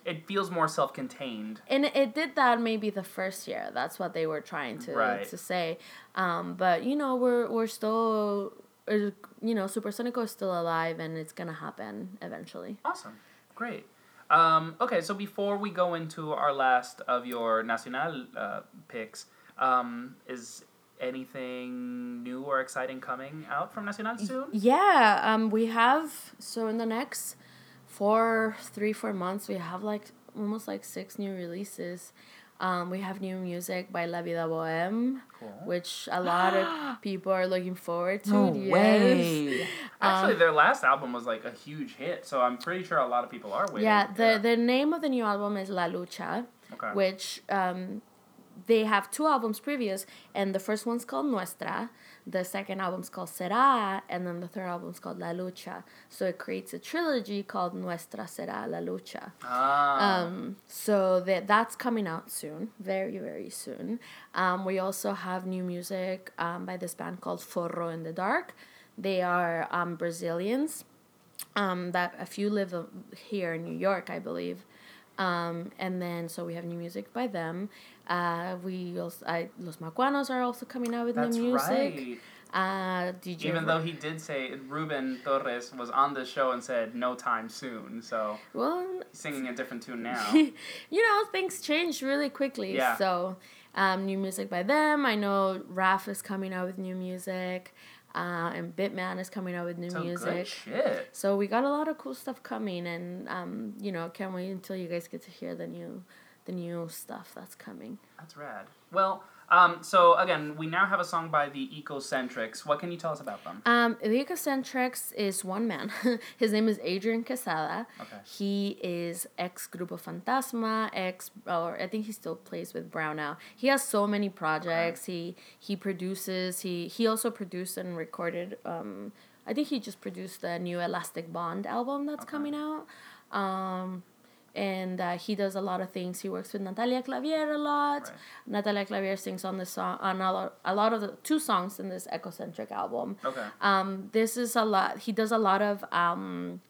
Speaker 2: it feels more self-contained.
Speaker 4: and it, did that maybe the first year. That's what they were trying to
Speaker 2: Right.
Speaker 4: to say. Um, but you know, we're we're still, uh, you know, Supersonico is still alive, and it's gonna happen eventually.
Speaker 2: Awesome. Great. Um, okay, so before we go into our last of your Nacional uh, picks, um, is anything new or exciting coming out from Nacional soon?
Speaker 4: Yeah, um, we have so in the next four, three, four months, we have like almost like six new releases. Um, we have new music by La Vida Boheme,
Speaker 2: Cool.
Speaker 4: which a lot of [gasps] people are looking forward to.
Speaker 3: No
Speaker 4: yes.
Speaker 3: way.
Speaker 2: Actually, their last album was like a huge hit, so I'm pretty sure a lot of people are waiting.
Speaker 4: Yeah, the the name of the new album is La Lucha,
Speaker 2: Okay.
Speaker 4: which um, they have two albums previous, and the first one's called Nuestra, the second album's called Será, and then the third album's called La Lucha. So it creates a trilogy called Nuestra Será La Lucha.
Speaker 2: Ah,
Speaker 4: Um, so that that's coming out soon, very very soon. Um, we also have new music um, by this band called Forro in the Dark. They are um, Brazilians. Um, that a few live uh, here in New York, I believe. Um, and then so we have new music by them. Uh, we also I, Los Macuanos are also coming out with
Speaker 2: that's
Speaker 4: new music.
Speaker 2: right.
Speaker 4: Uh, DJ
Speaker 2: Even
Speaker 4: Ro-
Speaker 2: though he did say Ruben Torres was on the show and said no time soon, so
Speaker 4: well,
Speaker 2: he's singing a different tune now. [laughs]
Speaker 4: you know, things change really quickly.
Speaker 2: Yeah.
Speaker 4: So, um, new music by them. I know Raff is coming out with new music, uh, and Bitman is coming out with new
Speaker 2: so good
Speaker 4: music.
Speaker 2: shit.
Speaker 4: So we got a lot of cool stuff coming, and um, you know, can't wait until you guys get to hear the new, the new stuff that's coming.
Speaker 2: That's rad. Well, um, so again, we now have a song by the Echocentrics. What can you tell us about them?
Speaker 4: Um, the Echocentrics is one man. [laughs] His name is Adrian Quesada.
Speaker 2: Okay.
Speaker 4: He is ex Grupo Fantasma, ex, or I think he still plays with Brownout. He has so many projects. He he produces. He he also produced and recorded. Um, I think he just produced the new Elastic Bond album that's coming out. Um, and uh, he does a lot of things. He works with Natalia Clavier a lot.
Speaker 2: Right.
Speaker 4: Natalia Clavier sings on the song on a lot, a lot of the two songs in this Echocentric album.
Speaker 2: Okay.
Speaker 4: Um, this is a lot. He does a lot of um,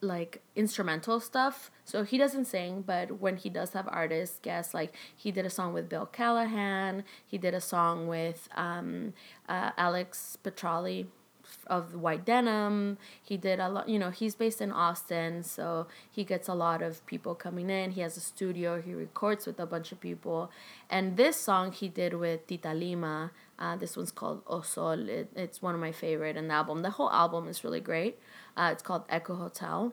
Speaker 4: like instrumental stuff. So he doesn't sing, but when he does have artists guests, like he did a song with Bill Callahan. He did a song with um, uh, Alex Petralli of White Denim. He did a lot. You know, he's based in Austin, so he gets a lot of people coming in. He has a studio. He records with a bunch of people, and this song he did with Tita Lima. Uh, this one's called O Sol. It, it's one of my favorite in the album. The whole album is really great. Uh, it's called Echo Hotel.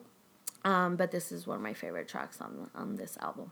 Speaker 4: Um, but this is one of my favorite tracks on on this album.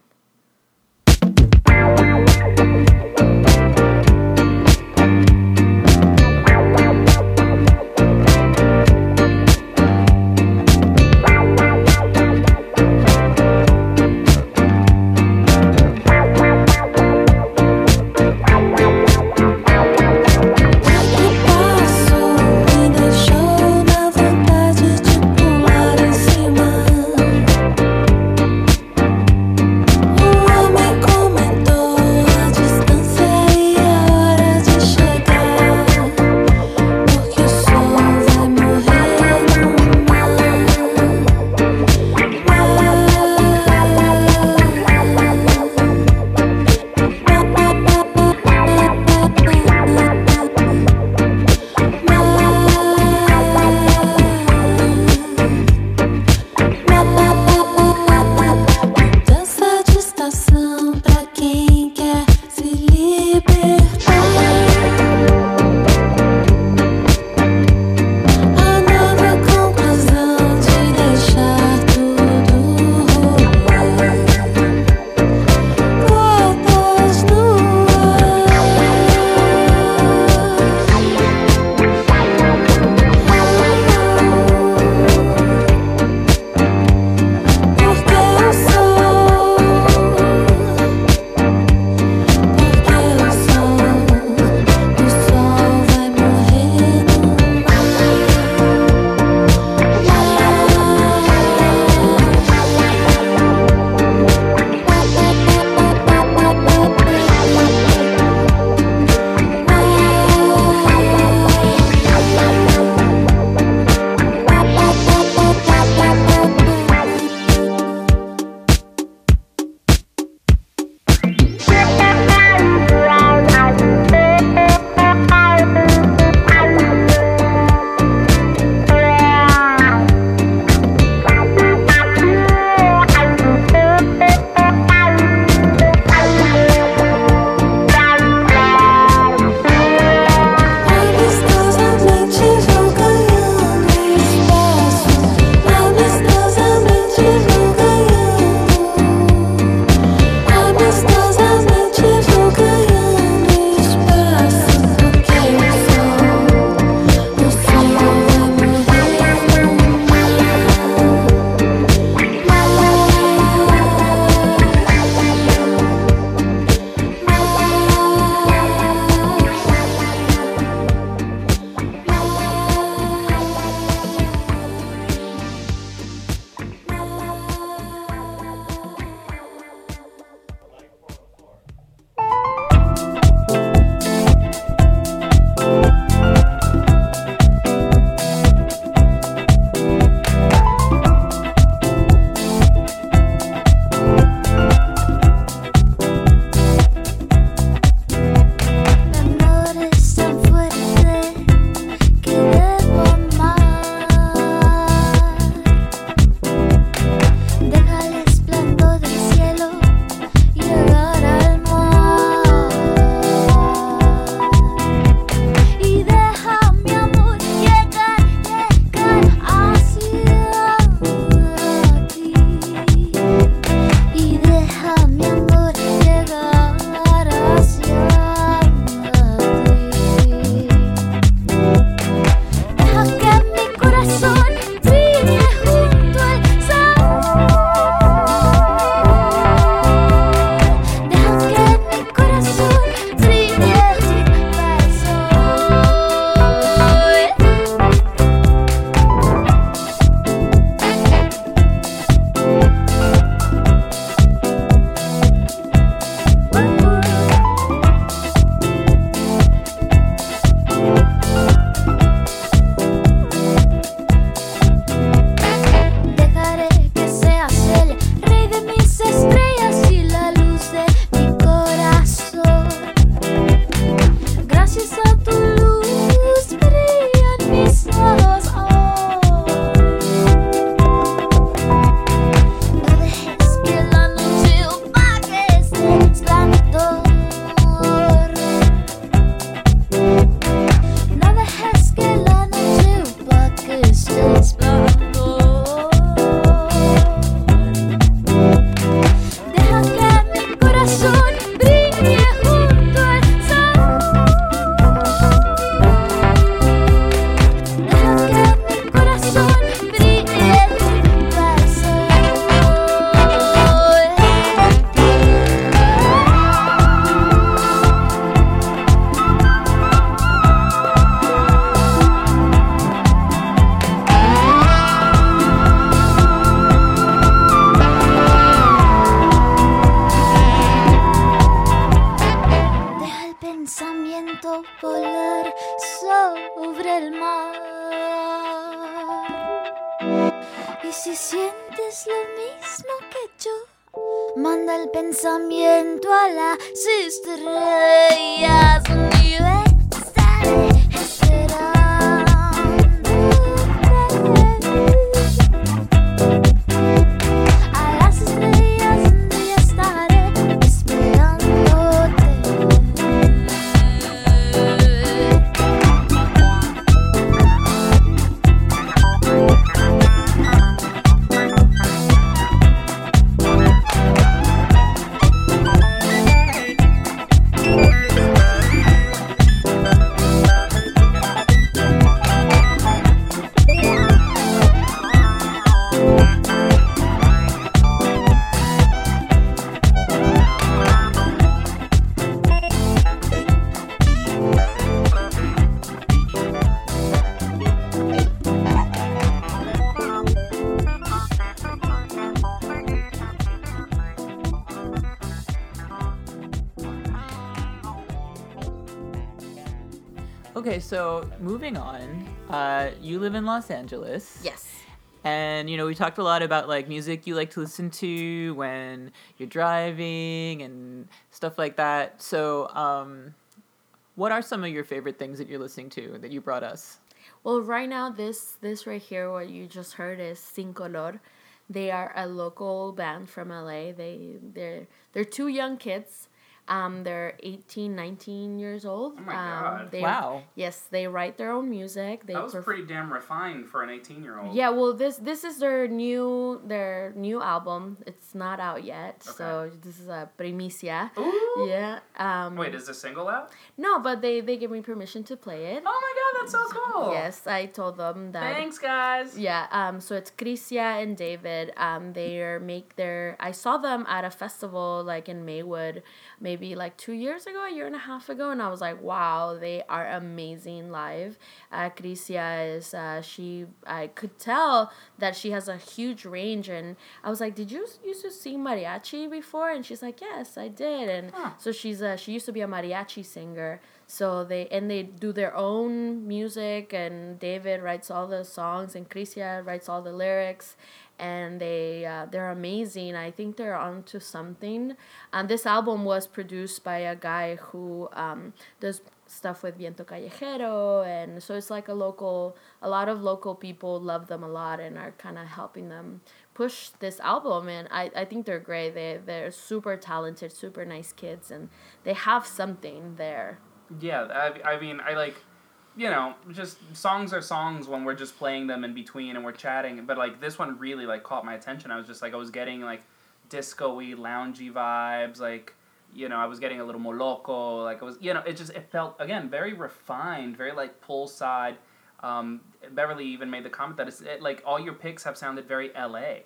Speaker 3: So moving on, uh, you live in Los Angeles.
Speaker 4: Yes.
Speaker 3: And you know, we talked a lot about like music you like to listen to when you're driving and stuff like that. So, um, what are some of your favorite things that you're listening to that you brought us?
Speaker 4: Well, right now, this this right here, what you just heard is Sin Color. They are a local band from LA. They they're they're two young kids. Um, they're 18, 19 years old.
Speaker 2: Oh my
Speaker 4: um,
Speaker 2: God.
Speaker 4: They,
Speaker 3: Wow.
Speaker 4: Yes, they write their own music. They
Speaker 2: That was
Speaker 4: perf-
Speaker 2: pretty damn refined for an 18 year old.
Speaker 4: Yeah, well, this this is their new their new album. It's not out yet, okay. so this is a primicia.
Speaker 2: Ooh.
Speaker 4: Yeah. Um,
Speaker 2: Wait, is the single out?
Speaker 4: no, but they they give me permission to play it.
Speaker 2: Oh my god, that's so cool.
Speaker 4: Yes, I told them that.
Speaker 2: Thanks, guys.
Speaker 4: Yeah, um, so it's Crisia and David. Um, they make their. I saw them at a festival like in Maywood, maybe like two years ago, a year and a half ago, and I was like, wow, they are amazing live. Uh, Crisia is. Uh, she. I could tell that she has a huge range, and I was like, did you used to sing mariachi before? And she's like, yes, I did, and
Speaker 2: Huh.
Speaker 4: so she's a. She used to be a mariachi singer. So they and they do their own music, and David writes all the songs, and Crisia writes all the lyrics, and they uh, they're amazing. I think they're onto something. And this album was produced by a guy who um, does stuff with Viento Callejero, and so it's like a local. A lot of local people love them a lot and are kind of helping them push this album. And I, I think they're great. They they're super talented, super nice kids, and they have something there.
Speaker 2: Yeah, I, I mean, I like, you know, just songs are songs when we're just playing them in between and we're chatting. But like this one really like caught my attention. I was just like, I was getting like disco-y, loungy vibes. Like, you know, I was getting a little more loco. Like it was, you know, it just it felt again very refined, very like poolside. Um, Beverly even made the comment that it's it, like all your picks have sounded very LA. [laughs]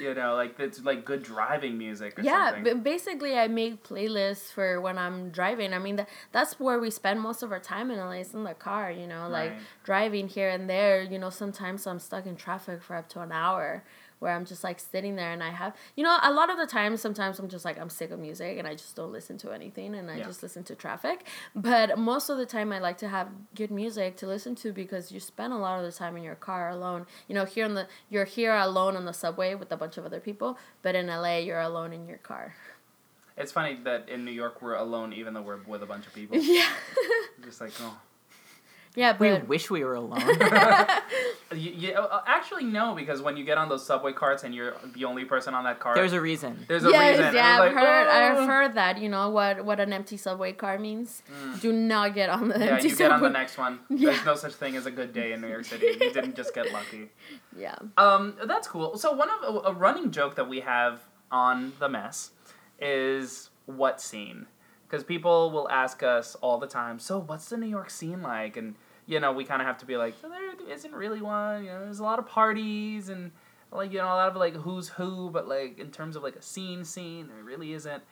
Speaker 2: you know, like it's like good driving music or
Speaker 4: yeah
Speaker 2: something.
Speaker 4: but basically i make playlists for when i'm driving i mean that, that's where we spend most of our time in la is in the car you know like
Speaker 2: Right.
Speaker 4: driving here and there you know sometimes i'm stuck in traffic for up to an hour where i'm just like sitting there and i have you know a lot of the times sometimes i'm just like i'm sick of music and i just don't listen to anything and i
Speaker 2: Yeah.
Speaker 4: just listen to traffic. But most of the time i like to have good music to listen to because you spend a lot of the time in your car alone. You know here on the you're here alone on the subway with a bunch of other people but in la you're alone in your car.
Speaker 2: It's funny that in New York we're alone, even though we're with a bunch of people. [laughs]
Speaker 4: yeah.
Speaker 2: Just like, oh,
Speaker 4: yeah but We
Speaker 3: wish we were alone. [laughs] [laughs]
Speaker 2: you, you, uh, actually no, because when you get on those subway carts and you're the only person on that cart,
Speaker 3: There's a reason.
Speaker 2: there's a
Speaker 4: yes,
Speaker 2: reason.
Speaker 4: yeah,
Speaker 2: And
Speaker 4: I've
Speaker 2: like,
Speaker 4: heard. I've
Speaker 2: "Oh."
Speaker 4: heard that. You know what? What an empty subway car means. Do not get on the
Speaker 2: Yeah,
Speaker 4: empty
Speaker 2: you get on the next one. [laughs]
Speaker 4: Yeah.
Speaker 2: There's no such thing as a good day in New York City. You didn't just get lucky.
Speaker 4: Yeah.
Speaker 2: Um, that's cool. So one of a, a running joke that we have on the mess is what scene? Because people will ask us all the time. So what's the New York scene like? And you know, we kind of have to be like, there isn't really one. You know, there's a lot of parties and like you know a lot of like who's who, but like in terms of like a scene, scene, there really isn't.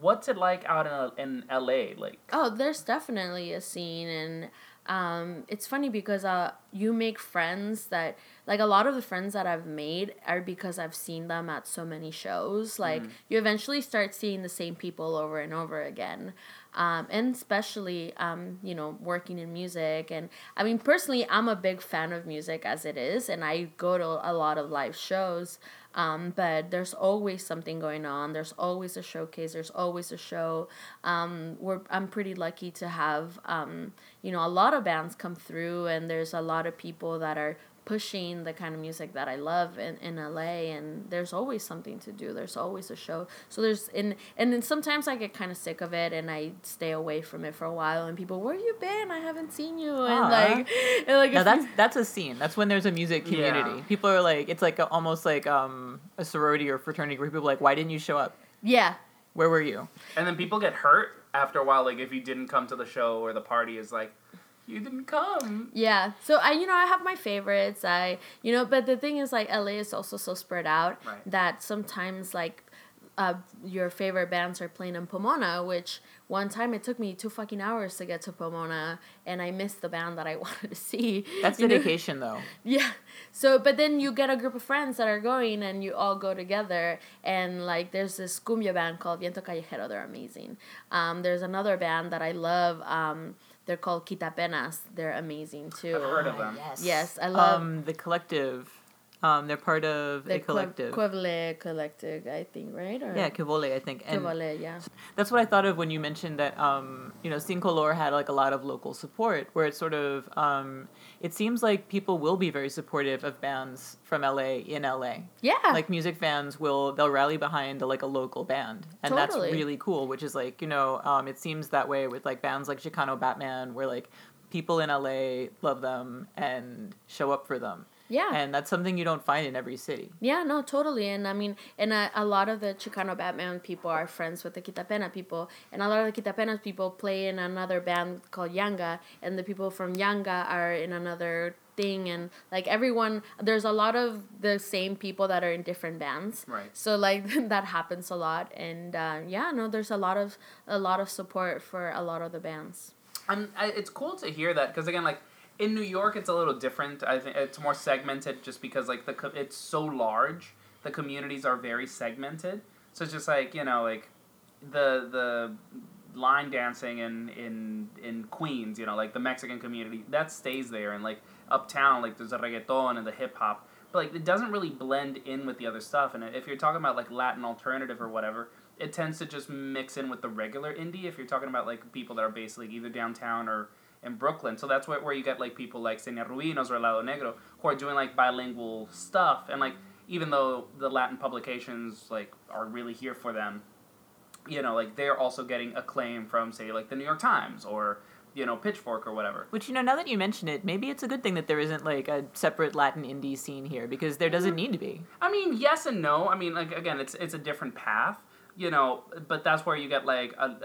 Speaker 2: What's it like out in in L.A. Like?
Speaker 4: Oh, there's definitely a scene, and um, it's funny because uh, you make friends that like a lot of the friends that I've made are because I've seen them at so many shows. Like you eventually start seeing the same people over and over again. um, and especially um, you know working in music and i mean personally i'm a big fan of music as it is and i go to a lot of live shows um, but there's always something going on. There's always a showcase. There's always a show. Um, we're, i'm pretty lucky to have um, you know a lot of bands come through and there's a lot of people that are pushing the kind of music that I love in, in LA and there's always something to do. There's always a show. So there's and and then sometimes I get kind of sick of it and I stay away from it for a while and people, Where you been? I haven't seen you and
Speaker 3: Aw.
Speaker 4: like [laughs] and like
Speaker 3: Now that's
Speaker 4: you-
Speaker 3: that's a scene. That's when there's a music
Speaker 2: Yeah.
Speaker 3: community. People are like, it's like a, almost like um, a sorority or fraternity where people are like, why didn't you show up?
Speaker 4: Yeah.
Speaker 3: Where were you?
Speaker 2: And then people get hurt after a while. Like if you didn't come to the show or the party, is like, you didn't come.
Speaker 4: Yeah. So I you know, I have my favorites. I you know, but the thing is like LA is also so spread out
Speaker 2: Right.
Speaker 4: that sometimes like uh, your favorite bands are playing in Pomona, which one time it took me two fucking hours to get to Pomona, and I missed the band that I [laughs] wanted to see.
Speaker 3: That's
Speaker 4: you know?
Speaker 3: dedication, though. [laughs]
Speaker 4: Yeah. So, but then you get a group of friends that are going, and you all go together. And like, there's this cumbia band called Viento Callejero. They're amazing. Um, there's another band that I love. Um, they're called Quitapenas. They're amazing too.
Speaker 2: I've heard of them.
Speaker 4: Yes, yes I love
Speaker 3: Um, the collective. Um, they're part of
Speaker 4: the
Speaker 3: a collective.
Speaker 4: Queble Collective, I think, right? Or
Speaker 3: yeah, Kivole, I think. And
Speaker 4: yeah.
Speaker 3: that's what I thought of when you mentioned that um, you know Sin Color had like a lot of local support, where it's sort of um, it seems like people will be very supportive of bands from LA in LA.
Speaker 4: Yeah.
Speaker 3: Like music fans will they'll rally behind like a local band, and
Speaker 4: Totally.
Speaker 3: that's really cool. Which is like you know um, it seems that way with like bands like Chicano Batman, where like people in LA love them and show up for them.
Speaker 4: Yeah.
Speaker 3: And that's something you don't find in every city.
Speaker 4: Yeah, no, totally. And I mean, and a, a lot of the Chicano Batman people are friends with the Quitapena people. And a lot of the Quitapena people play in another band called Yanga. And the people from Yanga are in another thing. And like everyone, there's a lot of the same people that are in different bands.
Speaker 2: Right.
Speaker 4: So like [laughs] that happens a lot. And uh, yeah, no, there's a lot of a lot of support for a lot of the bands.
Speaker 2: I, it's cool to hear that because again, like in New York, it's a little different. I think it's more segmented just because like the co- it's so large. The communities are very segmented, so it's just like you know, like the the line dancing in in in Queens, you know, like the Mexican community that stays there, and like uptown, like there's a reggaeton and the hip hop, but like it doesn't really blend in with the other stuff. And if you're talking about like Latin alternative or whatever, it tends to just mix in with the regular indie. If you're talking about like people that are basically either downtown or in Brooklyn, so that's where, where you get like people like Xenia Rubinos or Lado Negro who are doing like bilingual stuff, and like even though the Latin publications like are really here for them, you know, like they're also getting acclaim from say like the New York Times or you know Pitchfork or whatever.
Speaker 3: Which you know, now that you mention it, maybe it's a good thing that there isn't like a separate Latin indie scene here because there doesn't mm. need to be.
Speaker 2: I mean, yes and no. I mean, like again, it's it's a different path, you know. But that's where you get like a-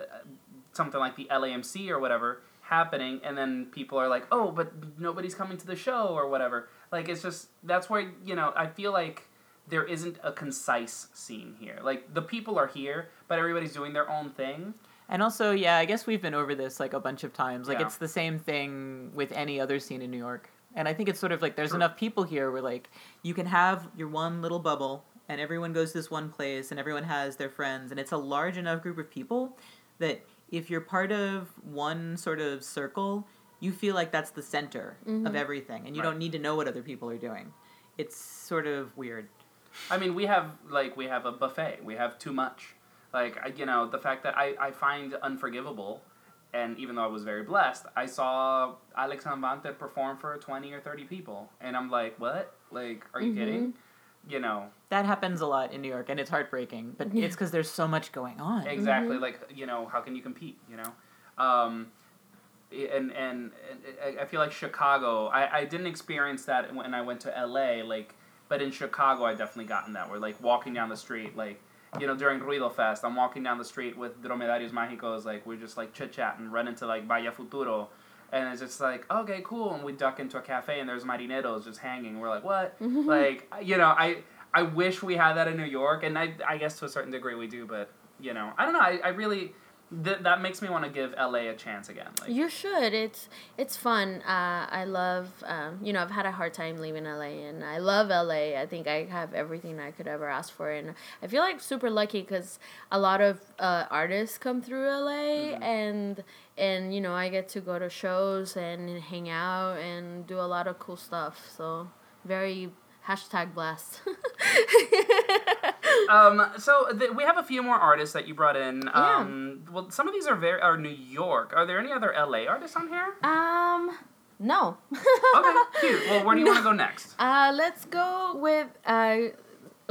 Speaker 2: something like the LAMC or whatever happening, and then people are like, oh, but nobody's coming to the show or whatever. Like it's just that's where you know I feel like there isn't a concise scene here. Like the people are here, but everybody's doing their own thing.
Speaker 3: And also, yeah, I guess we've been over this like a bunch of times. Like
Speaker 2: Yeah.
Speaker 3: it's the same thing with any other scene in New York. And I think it's sort of like there's
Speaker 2: True.
Speaker 3: enough people here where like you can have your one little bubble and everyone goes to this one place and everyone has their friends and it's a large enough group of people that if you're part of one sort of circle, you feel like that's the center of mm-hmm. everything and you
Speaker 2: Right.
Speaker 3: don't need to know what other people are doing. It's sort of weird.
Speaker 2: I mean, we have like we have a buffet. We have too much. Like I, you know, the fact that I, I find unforgivable, and even though I was very blessed, I saw Alex Anwandter perform for twenty or thirty people, and I'm like, what? Like, are you mm-hmm. kidding? You know,
Speaker 3: That happens a lot in New York and it's heartbreaking, but it's because there's so much going on.
Speaker 2: exactly. Like, you know, how can you compete? You know, um, and, and and I- I feel like Chicago. I, I didn't experience that when I went to LA. Like, but in Chicago, I definitely gotten that. Where like walking down the street, like you know, during Ruido Fest, I'm walking down the street with Dromedarios Mágicos. Like we're just like chit chatting, run into like Vaya Futuro. And it's just like, okay, cool. And we duck into a cafe and there's marineros just hanging. We're like, what? [laughs] like, you know, I I wish we had that in New York. And I, I guess to a certain degree we do. But, you know, I don't know. I, I really,
Speaker 6: th- that makes me want to give LA a chance again. Like,
Speaker 4: You should. It's it's fun. Uh, I love. Um, you know, I've had a hard time leaving LA, and I love LA. I think I have everything I could ever ask for, and I feel like super lucky because a lot of uh, artists come through LA, and and you know I get to go to shows and hang out and do a lot of cool stuff. So very hashtag blast. [laughs]
Speaker 6: um, so th- we have a few more artists that you brought in. Um, Well, some of these are very are New York. Are there any other LA artists on here?
Speaker 4: um, no.
Speaker 6: Okay, cute. Well, where do you want to [laughs] go next?
Speaker 4: Uh, let's go with uh,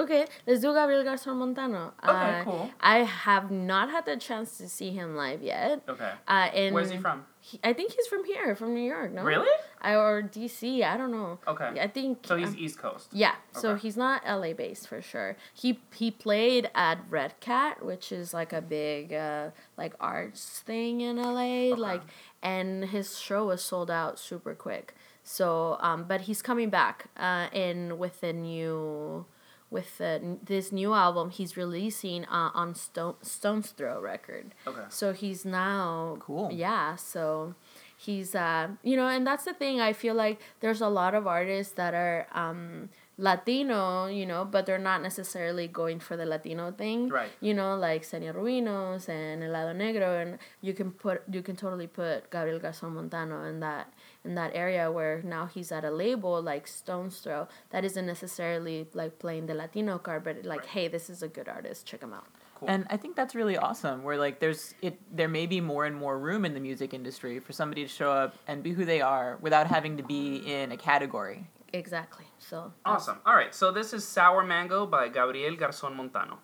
Speaker 4: okay. Let's do Gabriel Garzon Montano.
Speaker 6: Okay,
Speaker 4: uh,
Speaker 6: cool.
Speaker 4: I have not had the chance to see him live yet.
Speaker 6: Okay.
Speaker 4: Uh, and
Speaker 6: Where's he from?
Speaker 4: he- I think he's from here, from New York. No,
Speaker 6: Really?
Speaker 4: I, or DC. I don't know.
Speaker 6: Okay.
Speaker 4: I think.
Speaker 6: So he's East Coast.
Speaker 4: yeah,
Speaker 6: Okay.
Speaker 4: so he's not LA based for sure. He he played at Red Cat, which is like a big uh, like arts thing in LA, like and his show was sold out super quick. So um but he's coming back uh in with a new with the, this new album he's releasing uh, on Stone Stone's Throw record.
Speaker 6: Okay.
Speaker 4: So he's now
Speaker 3: Cool.
Speaker 4: Yeah, so he's uh you know, and that's the thing I feel like there's a lot of artists that are um Latino, you know, but they're not necessarily going for the Latino thing.
Speaker 6: Right.
Speaker 4: You know, like Xenia Rubinos and El Helado Negro and you can put you can totally put Gabriel Garzon Montano in that in that area where now he's at a label like Stone's Throw that isn't necessarily like playing the Latino card, but like, hey, this is a good artist, check him out.
Speaker 6: Cool.
Speaker 3: And I think that's really awesome. Where like there's it, there may be more and more room in the music industry for somebody to show up and be who they are without having to be mm-hmm. in a category.
Speaker 4: Exactly. So
Speaker 6: Awesome. All right. So this is Sour Mango by Gabriel Garzon Montano.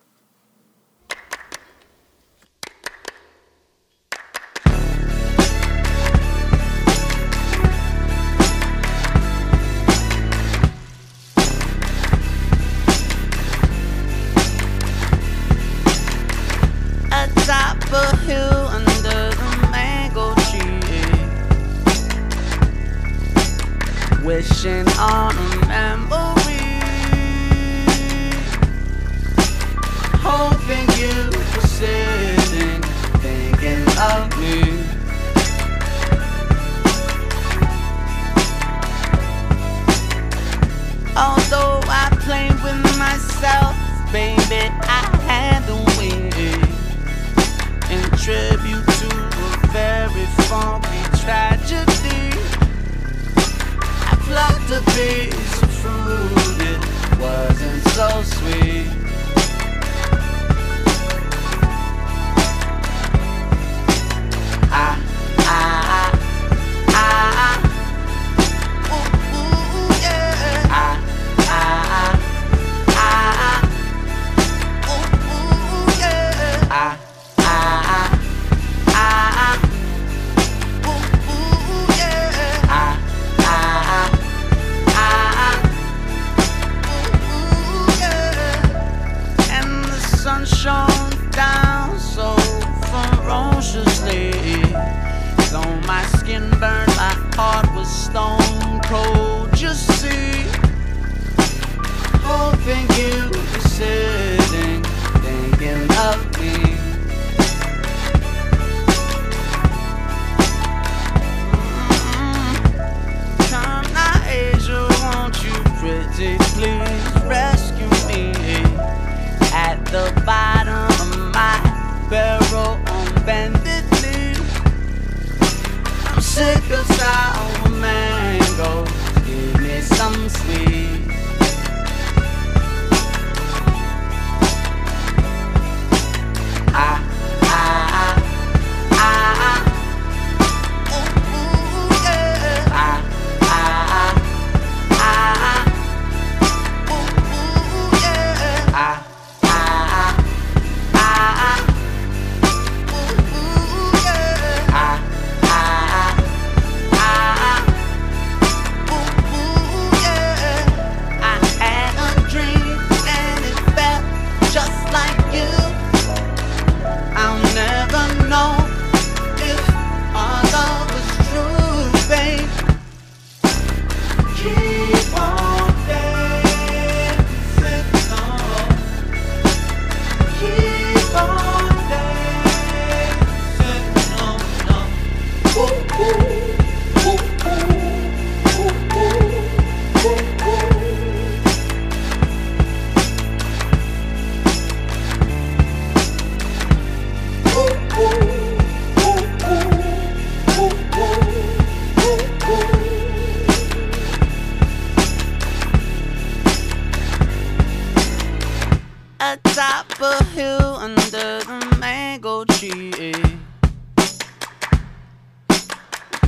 Speaker 7: Atop a hill under the mango tree.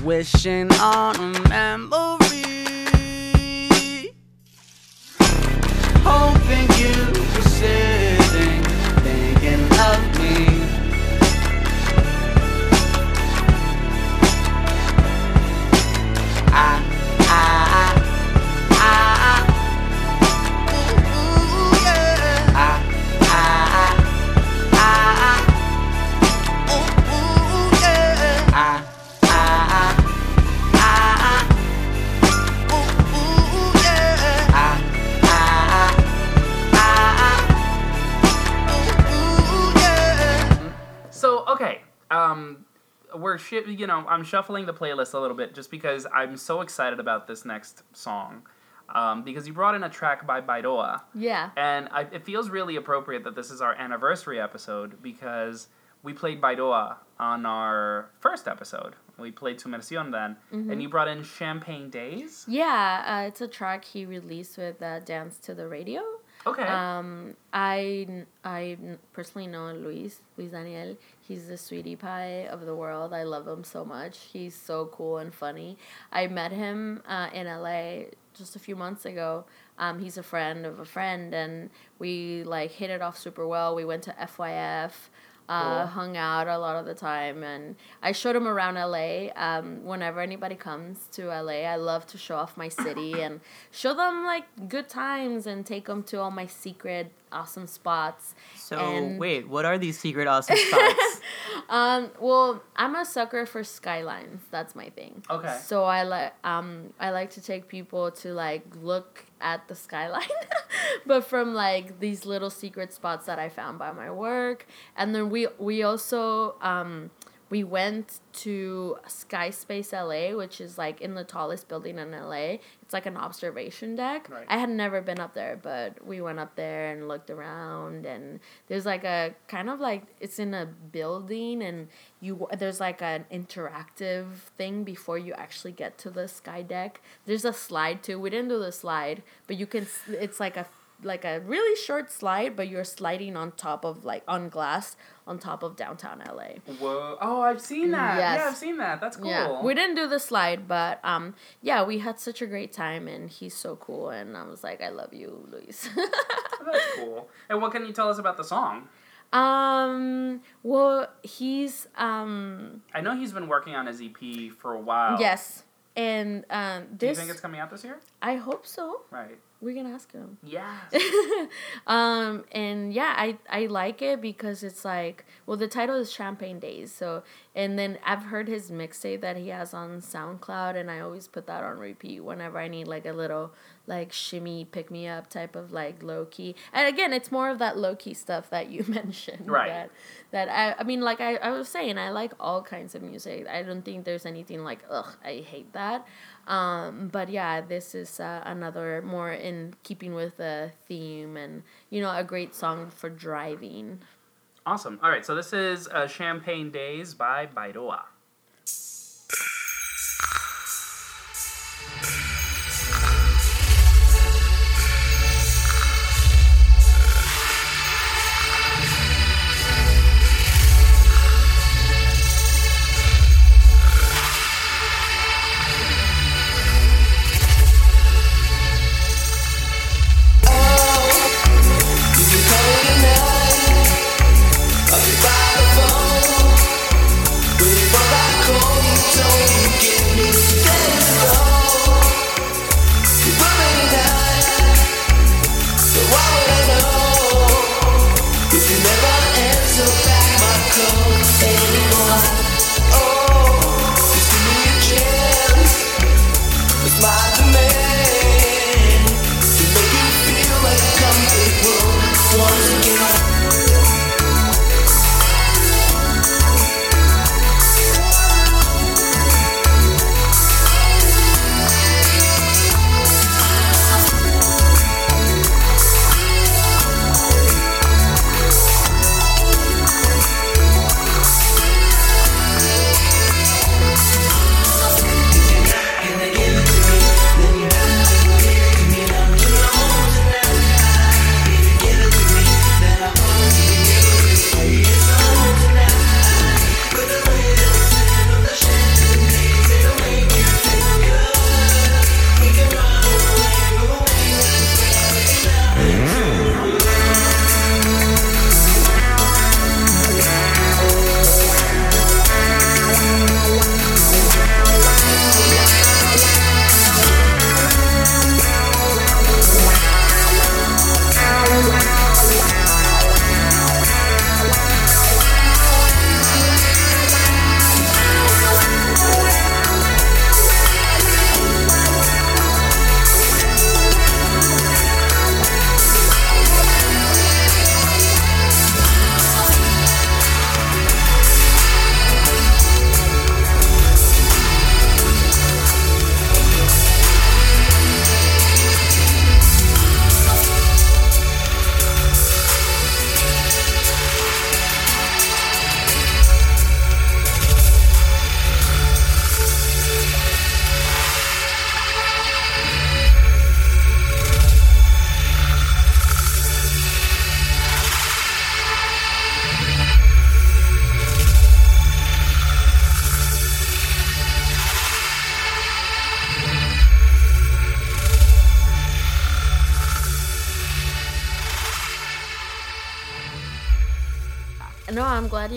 Speaker 7: Wishing on a memory.
Speaker 2: Um, we're shi you know I'm shuffling the playlist a little bit just because I'm so excited about this next song, um, because you brought in a track by Bairoa,
Speaker 4: Yeah.
Speaker 2: and I, it feels really appropriate that this is our anniversary episode because we played Bairoa on our first episode. We played Sumersion then, and you brought in Champagne Days.
Speaker 4: Yeah, uh, it's a track he released with uh, Dance to the Radio.
Speaker 2: Okay.
Speaker 4: Um, I I personally know Luis Luis Daniel. He's the sweetie pie of the world. I love him so much. He's so cool and funny. I met him uh, in LA just a few months ago. Um, he's a friend of a friend, and we like hit it off super well. We went to FYF. Uh,
Speaker 2: Cool.
Speaker 4: hung out a lot of the time and i showed him around la um, whenever anybody comes to la i love to show off my city and show them like good times and take them to all my secret awesome spots
Speaker 3: So
Speaker 4: And-
Speaker 3: wait, what are these secret awesome [laughs] spots?
Speaker 4: um, well, I'm a sucker for skylines. That's my thing.
Speaker 2: Okay.
Speaker 4: So I like um I like to take people to like look at the skyline, [laughs] but from like these little secret spots that I found by my work, and then we we also um we went to Skyspace LA, which is like in the tallest building in LA. It's like an observation deck.
Speaker 2: Right.
Speaker 4: I had never been up there, but we went up there and looked around and there's like a kind of like it's in a building and you there's like an interactive thing before you actually get to the sky deck. There's a slide too. We didn't do the slide, but you can it's like a like a really short slide, but you're sliding on top of like on glass on top of downtown LA.
Speaker 2: Whoa! Oh, I've seen that.
Speaker 4: Yes.
Speaker 2: Yeah, I've seen that. That's cool.
Speaker 4: Yeah, we didn't do the slide, but um, yeah, we had such a great time, and he's so cool, and I was like, I love you, Luis. [laughs]
Speaker 2: That's cool. And what can you tell us about the song?
Speaker 4: um, well, he's um,
Speaker 2: I know he's been working on his EP for a while.
Speaker 4: yes, and um,
Speaker 2: Do you think it's coming out this year?
Speaker 4: I hope so.
Speaker 2: Right.
Speaker 4: We can ask him.
Speaker 2: Yeah. [laughs]
Speaker 4: um and yeah i i like it because it's like well the title is champagne days so and then i've heard his mixtape that he has on soundcloud and i always put that on repeat whenever i need like a little like shimmy pick me up type of like low key and again it's more of that low key stuff that you [laughs] mentioned
Speaker 2: Right.
Speaker 4: that that i i mean like I, I was saying i like all kinds of music i don't think there's anything like ugh i hate that um, but yeah, this is uh, another more in keeping with the theme and, you know, a great song for driving.
Speaker 2: Awesome. All right. So this is uh, Champagne Days by Bairoa.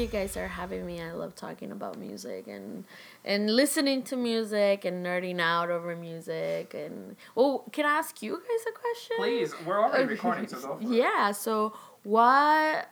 Speaker 4: You guys are having me. I love talking about music and and listening to music and nerding out over music. And well, can I ask you guys a question?
Speaker 2: Please, we're already recording, so go for it.
Speaker 4: Yeah. So what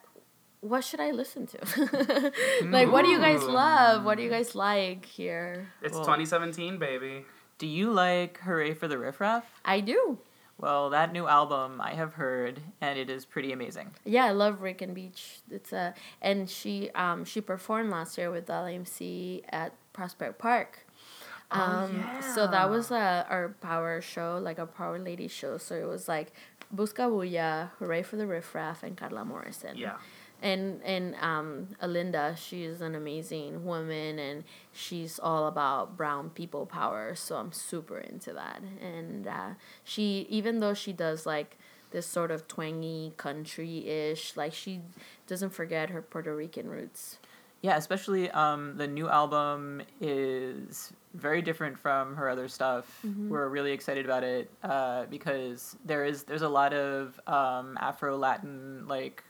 Speaker 4: what should I listen to? [laughs] like, what do you guys love? What do you guys like here?
Speaker 2: It's
Speaker 3: Well-
Speaker 2: 2017, baby.
Speaker 3: Do you like Hooray for the Riff Raff?
Speaker 4: I do.
Speaker 3: Well, that new album I have heard, and it is pretty amazing.
Speaker 4: Yeah, I love Rick and Beach. It's a and she um she performed last year with LMC at Prospect Park. Um, so that was uh, our power show, like a power lady show. So it was like Busca Bulla, Hooray for the Riff Raff, and Carla Morrison.
Speaker 2: Yeah.
Speaker 4: And and um, Alynda, she's an amazing woman, and she's all about brown people power. So I'm super into that. And uh, she, even though she does like this sort of twangy country ish, like she doesn't forget her Puerto Rican roots.
Speaker 3: Yeah, especially um, the new album is very different from her other stuff. We're really excited about it uh, because there is there's a lot of um, Afro Latin like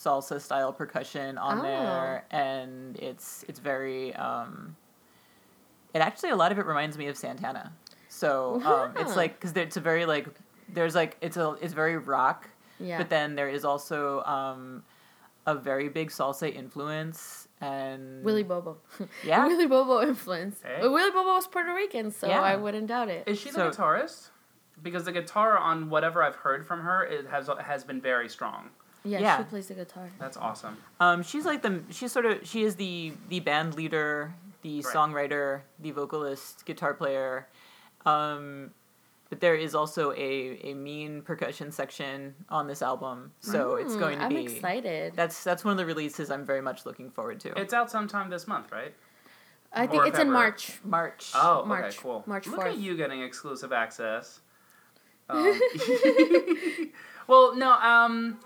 Speaker 3: salsa style percussion on
Speaker 4: Oh.
Speaker 3: there, and it's it's very. Um, it actually a lot of it reminds me of Santana. So um, it's like because it's a very like there's like it's a it's very rock,
Speaker 4: Yeah.
Speaker 3: but then there is also um, a very big salsa influence and
Speaker 4: Willie Bobo.
Speaker 3: Yeah. [laughs]
Speaker 4: Willie Bobo influence.
Speaker 2: Hey.
Speaker 4: But Willie Bobo was Puerto Rican, so
Speaker 3: Yeah.
Speaker 4: I wouldn't doubt it.
Speaker 2: Is she the
Speaker 3: So-
Speaker 2: guitarist? Because the guitar on whatever I've heard from her it has has been very strong.
Speaker 4: Yeah,
Speaker 3: yeah.
Speaker 4: she plays the guitar.
Speaker 2: That's awesome.
Speaker 3: Um, she's like the she's sort of she is the the band leader, the
Speaker 2: Right.
Speaker 3: songwriter, the vocalist, guitar player. Um, but there is also a, a mean percussion section on this album, so it's
Speaker 4: Mm,
Speaker 3: going to
Speaker 4: I'm
Speaker 3: be.
Speaker 4: excited.
Speaker 3: That's that's one of the releases I'm very much looking forward to.
Speaker 2: It's out sometime this month, right?
Speaker 4: I think
Speaker 2: or
Speaker 4: it's in March.
Speaker 3: March.
Speaker 2: Oh,
Speaker 4: March.
Speaker 2: okay, cool.
Speaker 4: March
Speaker 2: Look
Speaker 4: 4th.
Speaker 2: at you getting exclusive access. [laughs] Um, [laughs] well, no, um,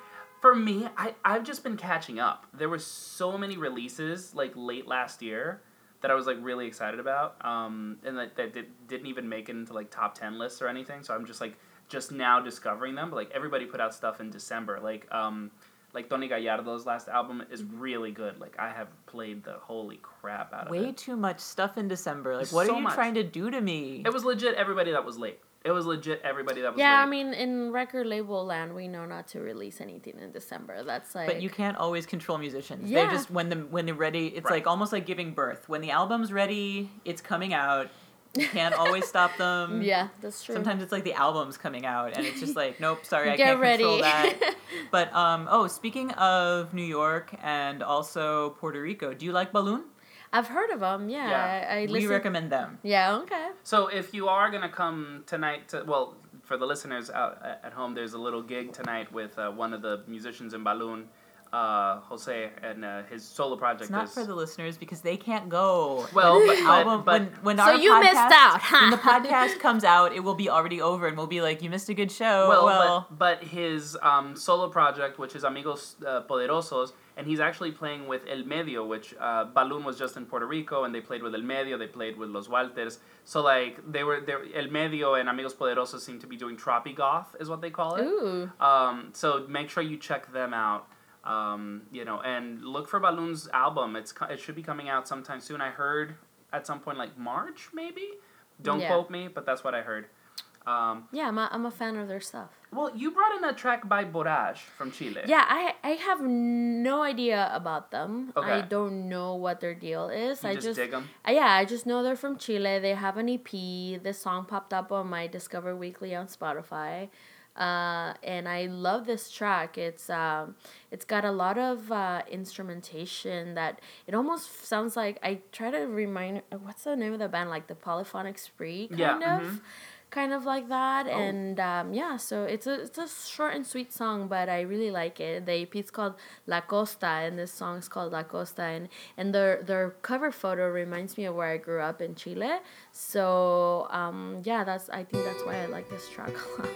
Speaker 2: for me, I, I've just been catching up. There were so many releases like late last year that I was like really excited about, um, and that, that did, didn't even make it into like top ten lists or anything. So I'm just like just now discovering them. But like everybody put out stuff in December, like um, like Tony Gallardo's last album is really good. Like I have played the holy crap out of
Speaker 3: Way
Speaker 2: it.
Speaker 3: Way too much stuff in December. Like, what
Speaker 2: So
Speaker 3: are you
Speaker 2: much.
Speaker 3: trying to do to me?
Speaker 2: It was legit everybody that was late. It was legit everybody that was
Speaker 4: Yeah,
Speaker 2: late.
Speaker 4: I mean, in record label land, we know not to release anything in December. That's like.
Speaker 3: But you can't always control musicians.
Speaker 4: Yeah.
Speaker 3: They're just when the when they're ready. It's
Speaker 2: Right.
Speaker 3: like almost like giving birth. When the album's ready, it's coming out. You can't always stop [laughs] them.
Speaker 4: Yeah, that's true.
Speaker 3: Sometimes it's like the album's coming out, and it's just like, nope, sorry, I can't
Speaker 4: ready.
Speaker 3: control that. [laughs] But um, oh, speaking of New York and also Puerto Rico, do you like Balún?
Speaker 4: I've heard of them. Yeah,
Speaker 2: Yeah.
Speaker 4: I, I
Speaker 3: we recommend them.
Speaker 4: Yeah. Okay.
Speaker 2: So if you are gonna come tonight, to, well, for the listeners out at at home, there's a little gig tonight with uh, one of the musicians in Balún, uh, Jose, and uh, his solo project
Speaker 3: It's not
Speaker 2: is.
Speaker 3: for the listeners because they can't go.
Speaker 2: well, but,
Speaker 3: The
Speaker 2: but, but
Speaker 3: when, when
Speaker 4: So
Speaker 3: our
Speaker 4: you missed
Speaker 3: podcast-
Speaker 4: out,
Speaker 3: when the podcast comes out, it will be already over, and we'll be like, "You missed a good show."
Speaker 2: well,
Speaker 3: well
Speaker 2: but, but his um, solo project, which is Amigos uh, Poderosos, and he's actually playing with El Medio, which uh, Balún was just in Puerto Rico, and they played with El Medio, they played with Los Walters. So like they were, they were El Medio and Amigos Poderosos seem to be doing tropi goth, is what they call it.
Speaker 4: Ooh.
Speaker 2: Um, so make sure you check them out. Um, you know, and look for Balún's album. It's it should be coming out sometime soon. I heard at some point like March maybe. Don't
Speaker 4: Yeah.
Speaker 2: quote me, but that's what I heard. Um,
Speaker 4: Yeah, I'm a, I'm a fan of their stuff.
Speaker 2: well, you brought in a track by Borage from Chile.
Speaker 4: Yeah, I I have no idea about them.
Speaker 2: Okay.
Speaker 4: I don't know what their deal is.
Speaker 2: You
Speaker 4: I
Speaker 2: just,
Speaker 4: just
Speaker 2: dig them.
Speaker 4: Yeah, I just know they're from Chile. They have an EP. This song popped up on my Discover Weekly on Spotify. Uh, and I love this track. It's um, it's got a lot of uh, instrumentation that it almost sounds like I try to remind uh, what's the name of the band? Like the Polyphonic Spree kind
Speaker 2: Yeah,
Speaker 4: of?
Speaker 2: mhm.
Speaker 4: kind of like that.
Speaker 2: Oh.
Speaker 4: and um, yeah so it's a it's a short and sweet song but I really like it. The EP's called La Costa and this song is called La Costa. And and their their cover photo reminds me of where I grew up in Chile. So um, yeah that's I think that's why I like this track [laughs] a lot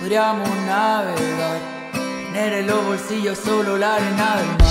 Speaker 8: podríamos navegar, tener en los bolsillos solo la arena del mar.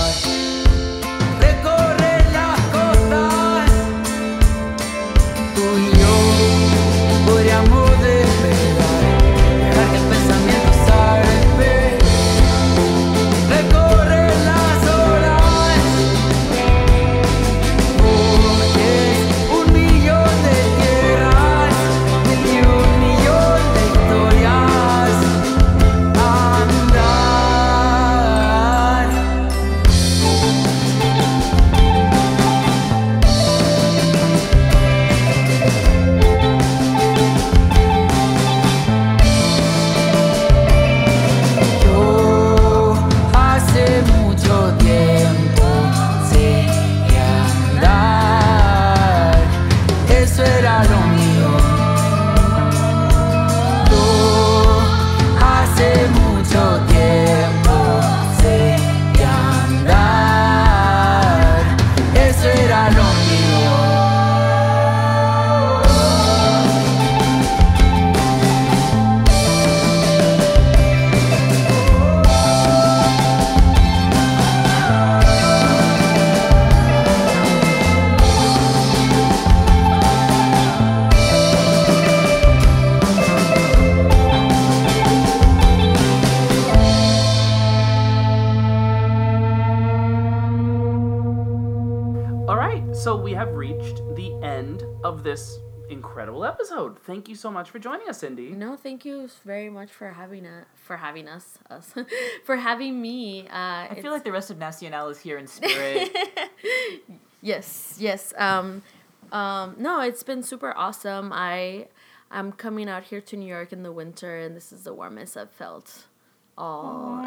Speaker 2: Thank you so much for joining us, Cindy.
Speaker 4: No, thank you very much for having us. For having us, us, [laughs] for having me. Uh,
Speaker 3: I feel like the rest of Nacional is here in spirit. [laughs]
Speaker 4: Yes, yes. Um, um, no, it's been super awesome. I, I'm coming out here to New York in the winter, and this is the warmest I've felt. All.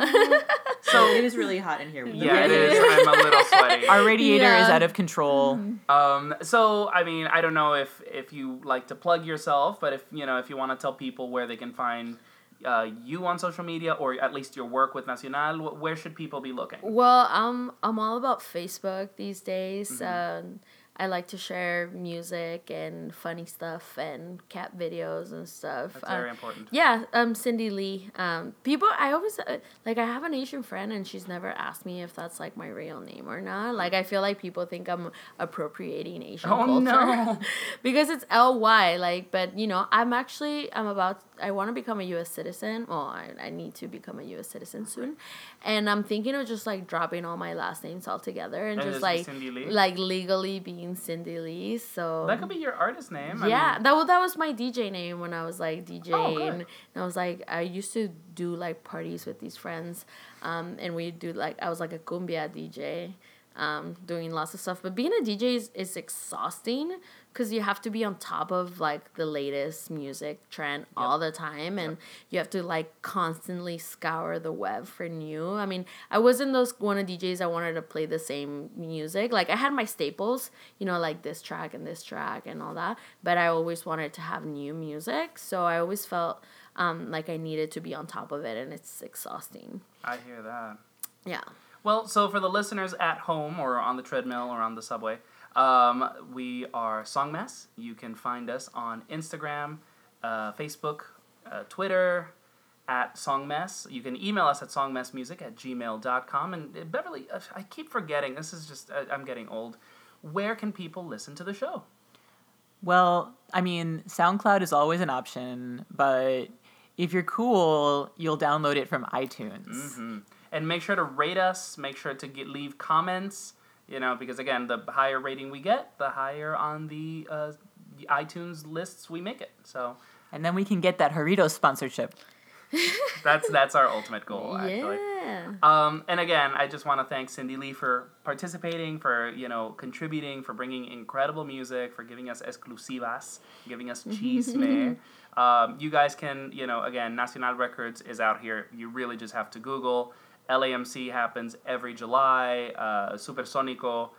Speaker 3: so
Speaker 9: It is really hot in here.
Speaker 2: Yeah, it is. I'm a little sweaty. [laughs]
Speaker 3: Our radiator is out of control.
Speaker 2: Um, so I mean, I don't know if if you like to plug yourself, but if you know if you want to tell people where they can find uh, you on social media or at least your work with Nacional, wh- where should people be looking?
Speaker 4: Well, I'm I'm all about Facebook these days.
Speaker 2: Mm-hmm.
Speaker 4: Um, I like to share music and funny stuff and cat videos and stuff.
Speaker 2: That's
Speaker 4: Uh,
Speaker 2: very important.
Speaker 4: Yeah, um, Cindy Lee. Um, people, I always uh, like. I have an Asian friend, and she's never asked me if that's like my real name or not. Like, I feel like people think I'm appropriating Asian
Speaker 2: Oh,
Speaker 4: culture
Speaker 2: no. [laughs]
Speaker 4: because it's L Y. Like, but you know, I'm actually I'm about. I want to become a U.S. citizen. Well, I, I need to become a U.S. citizen soon, and I'm thinking of just like dropping all my last names all together and,
Speaker 2: And
Speaker 4: just like
Speaker 2: Cindy Lee?
Speaker 4: like legally being Cindy Lee. So
Speaker 2: That could be your artist name. I
Speaker 4: yeah,
Speaker 2: mean,
Speaker 4: that was that was my DJ name when I was like DJing.
Speaker 2: Oh, good.
Speaker 4: and I was like, I used to do like parties with these friends, um, and we do like I was like a cumbia DJ, um, doing lots of stuff. But being a DJ is, is exhausting because you have to be on top of like the latest music trend all the time, and you have to like constantly scour the web for new. I mean, I wasn't those one of DJs I wanted to play the same music. Like I had my staples, you know, like this track and this track and all that. But I always wanted to have new music, so I always felt um, like I needed to be on top of it, and it's exhausting.
Speaker 2: I hear that.
Speaker 4: Yeah.
Speaker 2: Well, so for the listeners at home or on the treadmill or on the subway, um, we are Song Mess. You can find us on Instagram, uh, Facebook, uh, Twitter, at Song Mess. You can email us at songmessmusic at gmail.com. And uh, Beverly, uh, I keep forgetting, this is just, uh, I'm getting old. Where can people listen to the show?
Speaker 3: Well, I mean, SoundCloud is always an option, but if you're cool, you'll download it from iTunes.
Speaker 2: Mm-hmm. And make sure to rate us, make sure to get, leave comments, you know, because again, the higher rating we get, the higher on the uh, iTunes lists we make it. So
Speaker 3: And then we can get that Jarritos sponsorship. [laughs]
Speaker 2: that's that's our ultimate goal, actually.
Speaker 4: Yeah.
Speaker 2: Um, and again, I just want to thank Cindy Lee for participating, for you know contributing, for bringing incredible music, for giving us exclusivas, giving us chisme. [laughs] um, you guys can, you know, again, Nacional Records is out here. You really just have to Google. LAMC happens every July. Uh, Supersonico,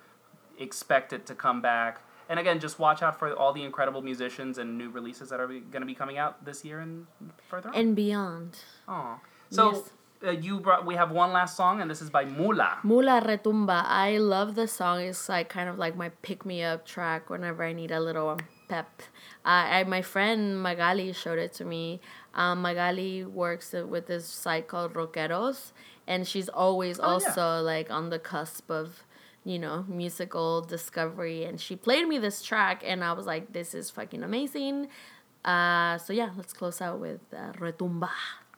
Speaker 2: expect it to come back. And again, just watch out for all the incredible musicians and new releases that are going to be coming out this year and further on.
Speaker 4: And beyond.
Speaker 2: Aw. So
Speaker 4: Yes.
Speaker 2: uh, you brought. We have one last song, and this is by Mula.
Speaker 4: Mula Retumba. I love the song. It's like kind of like my pick me up track whenever I need a little pep. Uh, I, my friend Magali showed it to me. Um, Magali works with this site called Rockeros, and she's always
Speaker 2: Oh, yeah.
Speaker 4: also like on the cusp of you know musical discovery. And she played me this track, and I was like, "This is fucking amazing." Uh, so yeah, let's close out with uh, Retumba.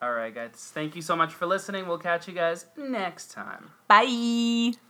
Speaker 2: All right, guys. Thank you so much for listening. We'll catch you guys next time.
Speaker 3: Bye.